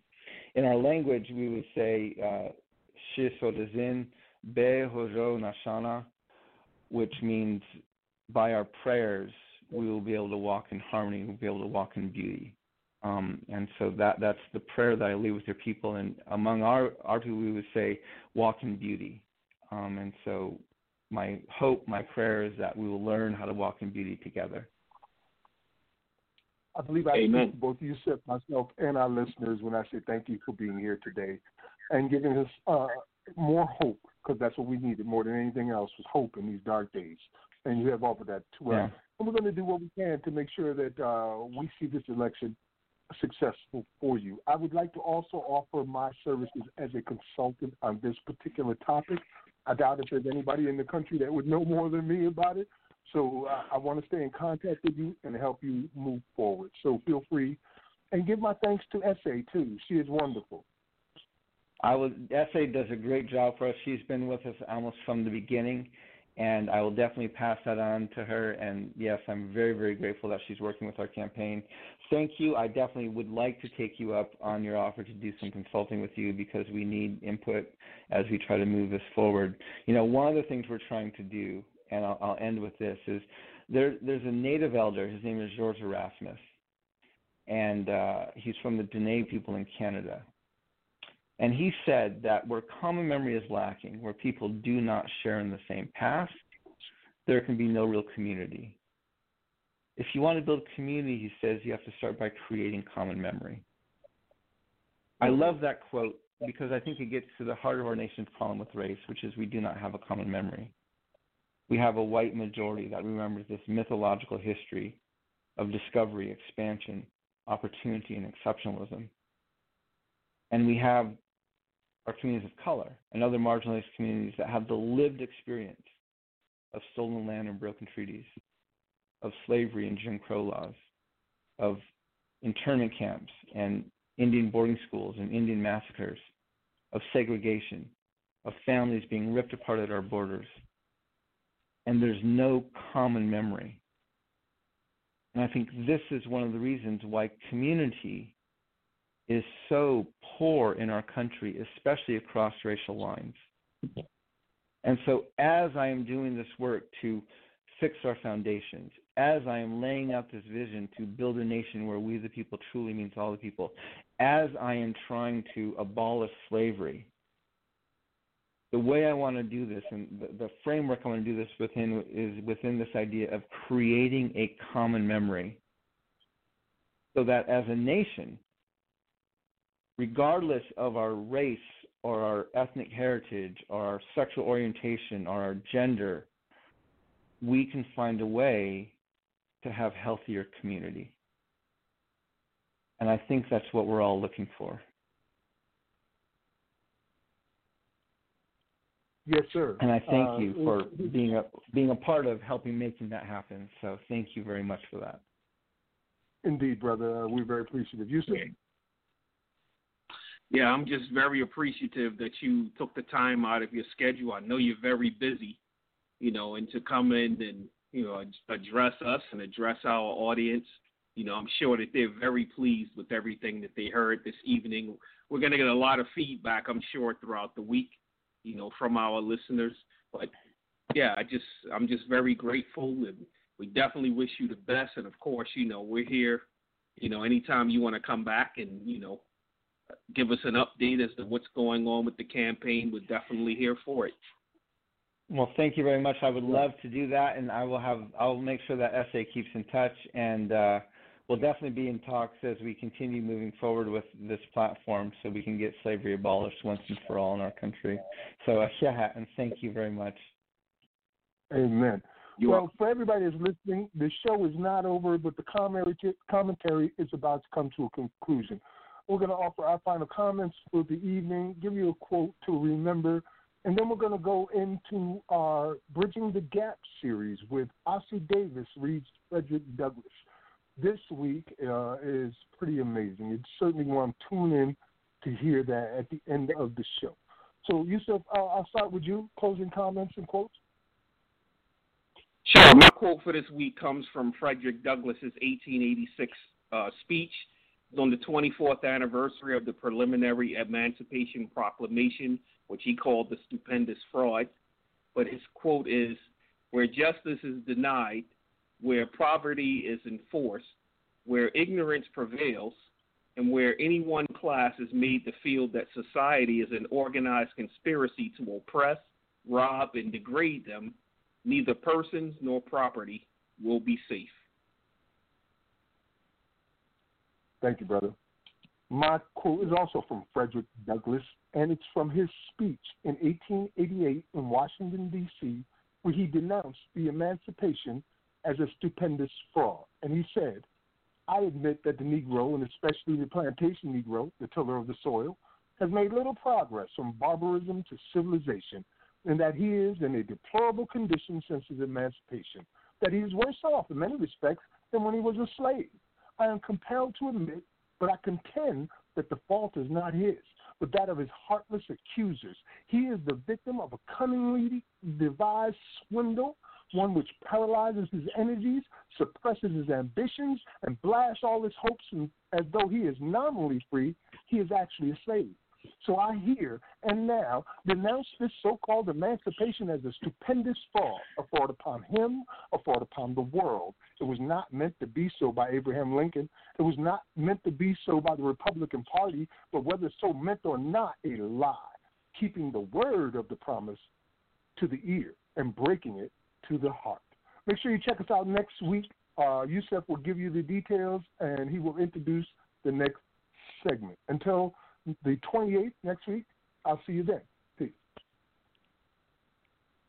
in our language, we would say Shisodazin Be Nashana, which means by our prayers we will be able to walk in harmony, we'll be able to walk in beauty. Um, and so that that's the prayer that I leave with your people. And among our our people, we would say, walk in beauty. Um, and so my hope, my prayer is that we will learn how to walk in beauty together. I believe I Amen. speak for both Yusef, myself, and our listeners when I say thank you for being here today and giving us uh, more hope, because that's what we needed more than anything else was hope in these dark days. And you have offered that to Yeah. us. And we're going to do what we can to make sure that uh, we see this election successful for you. I would like to also offer my services as a consultant on this particular topic. I doubt if there's anybody in the country that would know more than me about it. So uh, I want to stay in contact with you and help you move forward. So feel free and give my thanks to Essay too. She is wonderful. I would Essay does a great job for us. She's been with us almost from the beginning, and I will definitely pass that on to her. And yes, I'm very very grateful that she's working with our campaign. Thank you. I definitely would like to take you up on your offer to do some consulting with you because we need input as we try to move this forward. You know, one of the things we're trying to do and I'll, I'll end with this is there there's a native elder his name is George Erasmus and uh, he's from the Dene people in Canada and he said that where common memory is lacking where people do not share in the same past there can be no real community. If you want to build community he says you have to start by creating common memory. I love that quote because I think it gets to the heart of our nation's problem with race which is we do not have a common memory. We have a white majority that remembers this mythological history of discovery, expansion, opportunity, and exceptionalism. And we have our communities of color and other marginalized communities that have the lived experience of stolen land and broken treaties, of slavery and Jim Crow laws, of internment camps and Indian boarding schools and Indian massacres, of segregation, of families being ripped apart at our borders and there's no common memory. And I think this is one of the reasons why community is so poor in our country, especially across racial lines. And so, as I am doing this work to fix our foundations, as I am laying out this vision to build a nation where we the people truly means all the people, as I am trying to abolish slavery, the way I want to do this and the, the framework I want to do this within is within this idea of creating a common memory so that as a nation, regardless of our race or our ethnic heritage or our sexual orientation or our gender, we can find a way to have healthier community. And I think that's what we're all looking for. Yes, sir. And I thank Uh, you for being a being a part of helping making that happen. So thank you very much for that. Indeed, brother. Uh, we're very appreciative. You sir? Yeah, I'm just very appreciative that you took the time out of your schedule. I know you're very busy, you know, and to come in and, you know, address us and address our audience. You know, I'm sure that they're very pleased with everything that they heard this evening. We're going to get a lot of feedback, I'm sure, throughout the week, you know, from our listeners. But yeah, I just, I'm just very grateful and we definitely wish you the best. And of course, you know, we're here, you know, anytime you want to come back and, you know, give us an update as to what's going on with the campaign, we're definitely here for it. Well, thank you very much. I would love to do that, and I will have. I'll make sure that SA keeps in touch, and uh, we'll definitely be in talks as we continue moving forward with this platform, so we can get slavery abolished once and for all in our country. So, uh, yeah, and thank you very much. Amen. You're well, for everybody that's listening, the show is not over, but the commentary, commentary is about to come to a conclusion. We're going to offer our final comments for the evening, give you a quote to remember, and then we're going to go into our Bridging the Gap series with Ossie Davis reads Frederick Douglass. This week uh, is pretty amazing. You certainly want to tune in to hear that at the end of the show. So, Yusuf, uh, I'll start with you. Closing comments and quotes. Sure. My quote for this week comes from Frederick Douglass's 1886 uh, speech on the 24th anniversary of the preliminary Emancipation Proclamation, which he called the stupendous fraud. But his quote is Where justice is denied, where poverty is enforced, where ignorance prevails, and where any one class is made to feel that society is an organized conspiracy to oppress, rob, and degrade them, neither persons nor property will be safe. Thank you, brother. My quote is also from Frederick Douglass, and it's from his speech in 1888 in Washington, D.C., where he denounced the emancipation as a stupendous fraud. And he said, I admit that the Negro, and especially the plantation Negro, the tiller of the soil, has made little progress from barbarism to civilization, and that he is in a deplorable condition since his emancipation, that he is worse off in many respects than when he was a slave. I am compelled to admit, but I contend that the fault is not his, but that of his heartless accusers. He is the victim of a cunningly devised swindle, one which paralyzes his energies, suppresses his ambitions, and blasts all his hopes and, as though he is nominally free, he is actually a slave. So I here and now denounce this so called emancipation as a stupendous fraud, a fraud upon him, a fraud upon the world. It was not meant to be so by Abraham Lincoln. It was not meant to be so by the Republican Party, but whether so meant or not, a lie, keeping the word of the promise to the ear and breaking it to the heart. Make sure you check us out next week. Uh, will give you the details and he will introduce the next segment. Until the 28th next week. I'll see you then. Peace.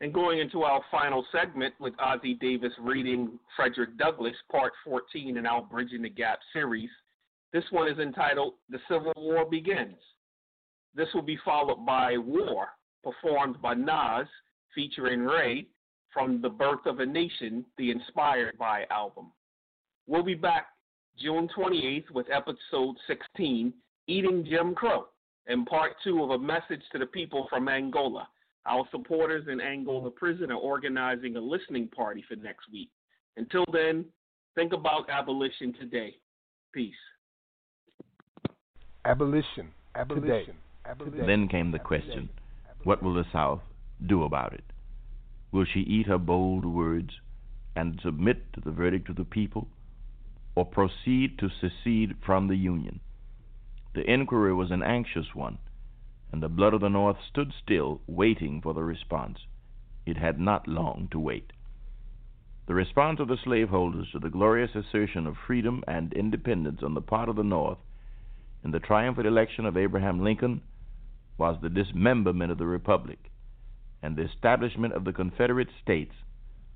And going into our final segment with Ossie Davis reading Frederick Douglass, Part 14 in our Bridging the Gap series. This one is entitled The Civil War Begins. This will be followed by War, performed by Nas, featuring Ray, from The Birth of a Nation, the Inspired By album. We'll be back June 28th with episode 16, Eating Jim Crow, and part two of a message to the people from Angola. Our supporters in Angola prison are organizing a listening party for next week. Until then, think about abolition today. Peace. Abolition. Abolition. Then came the question what will the South do about it? Will she eat her bold words and submit to the verdict of the people, or proceed to secede from the Union? The inquiry was an anxious one, and the blood of the North stood still, waiting for the response. It had not long to wait. The response of the slaveholders to the glorious assertion of freedom and independence on the part of the North in the triumphant election of Abraham Lincoln was the dismemberment of the Republic and the establishment of the Confederate States,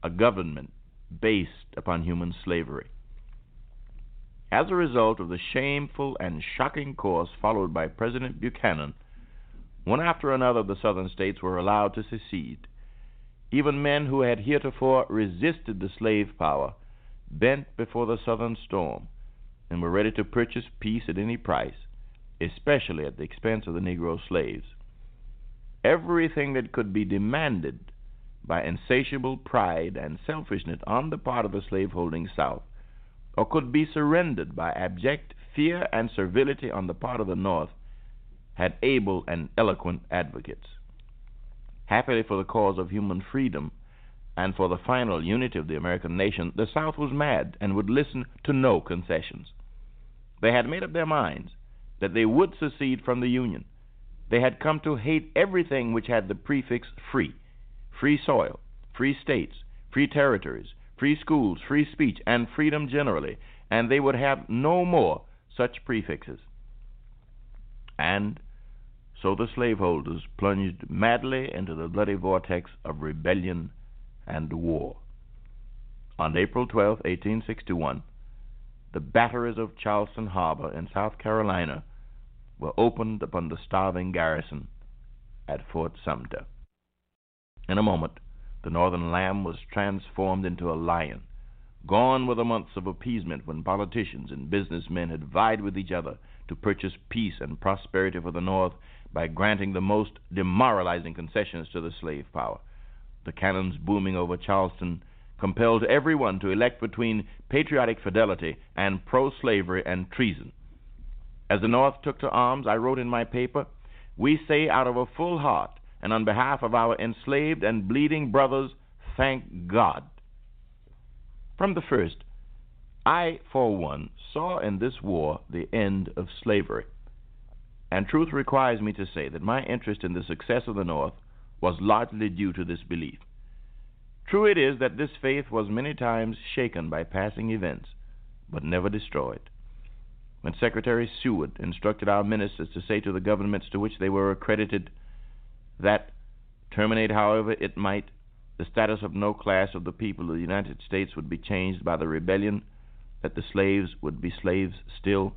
a government based upon human slavery. As a result of the shameful and shocking course followed by President Buchanan, one after another of the Southern states were allowed to secede. Even men who had heretofore resisted the slave power bent before the Southern storm and were ready to purchase peace at any price, especially at the expense of the Negro slaves. Everything that could be demanded by insatiable pride and selfishness on the part of the slaveholding South, or could be surrendered by abject fear and servility on the part of the North, had able and eloquent advocates. Happily for the cause of human freedom and for the final unity of the American nation, the South was mad and would listen to no concessions. They had made up their minds that they would secede from the Union. They had come to hate everything which had the prefix free free soil, free states, free territories, free schools, free speech, and freedom generally, and they would have no more such prefixes. And so the slaveholders plunged madly into the bloody vortex of rebellion and war. On April 12, 1861, the batteries of Charleston Harbor in South Carolina were opened upon the starving garrison at Fort Sumter. In a moment, the northern lamb was transformed into a lion. Gone were the months of appeasement when politicians and businessmen had vied with each other to purchase peace and prosperity for the North by granting the most demoralizing concessions to the slave power. The cannons booming over Charleston compelled everyone to elect between patriotic fidelity and pro slavery and treason. As the North took to arms, I wrote in my paper, We say out of a full heart and on behalf of our enslaved and bleeding brothers, thank God. From the first, I, for one, saw in this war the end of slavery. And truth requires me to say that my interest in the success of the North was largely due to this belief. True it is that this faith was many times shaken by passing events, but never destroyed. When Secretary Seward instructed our ministers to say to the governments to which they were accredited that, terminate however it might, the status of no class of the people of the United States would be changed by the rebellion, that the slaves would be slaves still,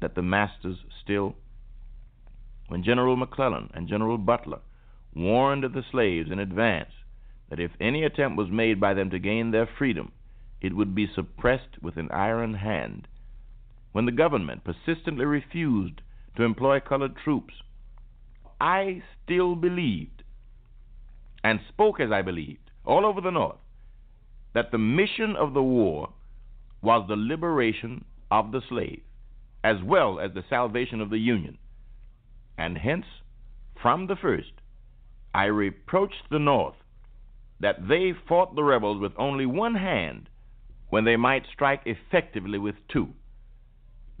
that the masters still. When General McClellan and General Butler warned the slaves in advance that if any attempt was made by them to gain their freedom, it would be suppressed with an iron hand. When the government persistently refused to employ colored troops, I still believed and spoke as I believed all over the North that the mission of the war was the liberation of the slave as well as the salvation of the Union. And hence, from the first, I reproached the North that they fought the rebels with only one hand when they might strike effectively with two,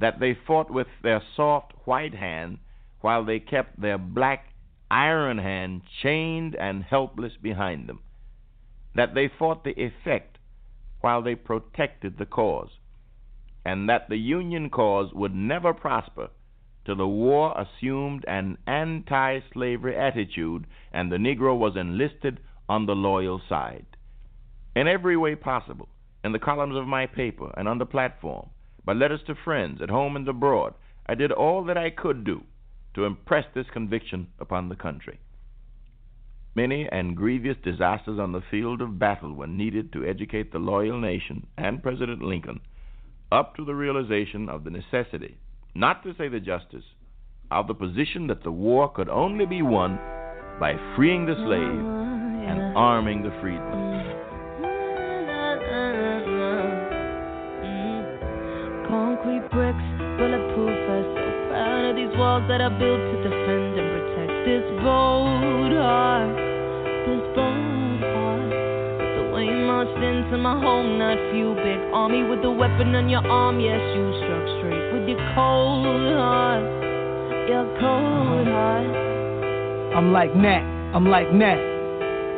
that they fought with their soft white hand while they kept their black iron hand chained and helpless behind them, that they fought the effect while they protected the cause, and that the Union cause would never prosper till the war assumed an anti slavery attitude and the Negro was enlisted on the loyal side. In every way possible, in the columns of my paper and on the platform, by letters to friends at home and abroad, I did all that I could do to impress this conviction upon the country. Many and grievous disasters on the field of battle were needed to educate the loyal nation and President Lincoln up to the realization of the necessity, not to say the justice, of the position that the war could only be won by freeing the slave and arming the freedman. Walls that I built to defend and protect this bold heart. This bold heart. But the way you marched into my home, not few big army with a weapon on your arm. Yes, you struck straight with your cold heart. Your cold heart. I'm like Nat, I'm like Nat.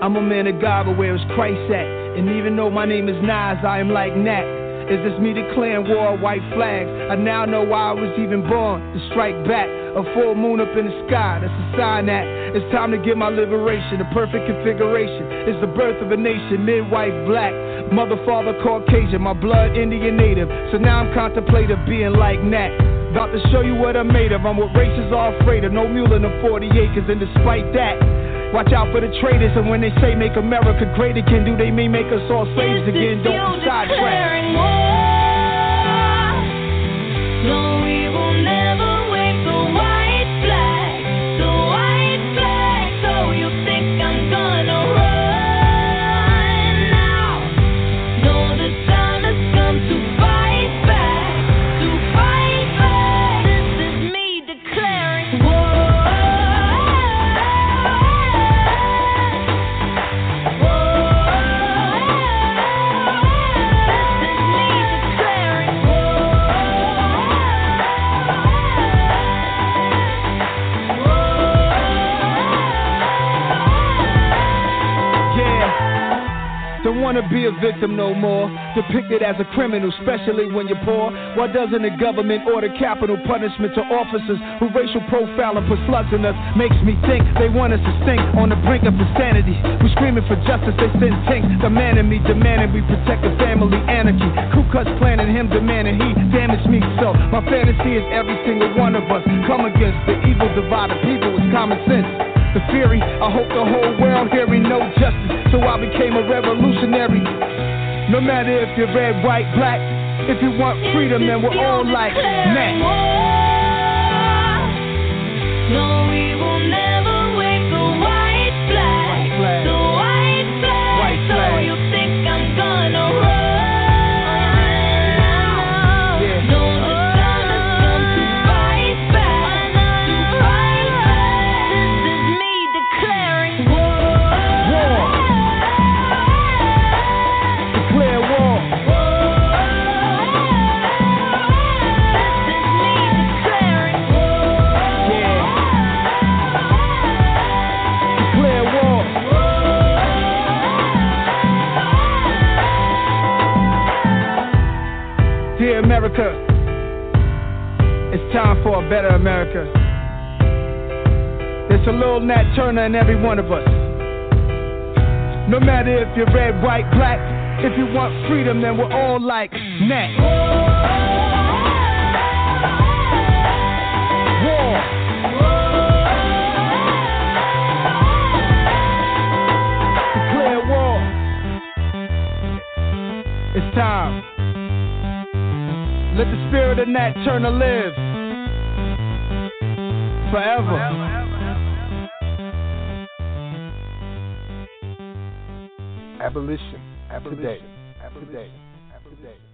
I'm a man of God, but where is Christ at? And even though my name is Nas, I am like Nat. Is this me declaring war, white flags? I now know why I was even born to strike back. A full moon up in the sky, that's a sign that it's time to get my liberation. The perfect configuration is the birth of a nation, midwife black, mother, father, Caucasian, my blood Indian native. So now I'm contemplative being like Nat. About to show you what I'm made of. I'm what races are afraid of. No mule in the 40 acres, and despite that, watch out for the traitors. And when they say make America great again, do they mean make us all slaves again? Don't be sidetracked. Be a victim no more. Depicted as a criminal, especially when you're poor. Why doesn't the government order capital punishment to officers who racial profile and put slugs in us? Makes me think they want us to stink on the brink of insanity. We're screaming for justice, they send tanks. The man in me demanding we protect the family anarchy. Ku Klux planning him demanding he damage me. So my fantasy is every single one of us come against the evil divided people with common sense. The fury, I hope the whole world hearing no justice. So I became a revolutionary. No matter if you're red, white, black, if you want freedom, then we're all like Nat. No, we will never for a better America. It's a little Nat Turner in every one of us. No matter if you're red, white, black, if you want freedom, then we're all like Nat. War. Declare war. It's time. Let the spirit of Nat Turner live forever. Abolition. Abolition. Abolition. Abolition.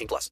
18 plus.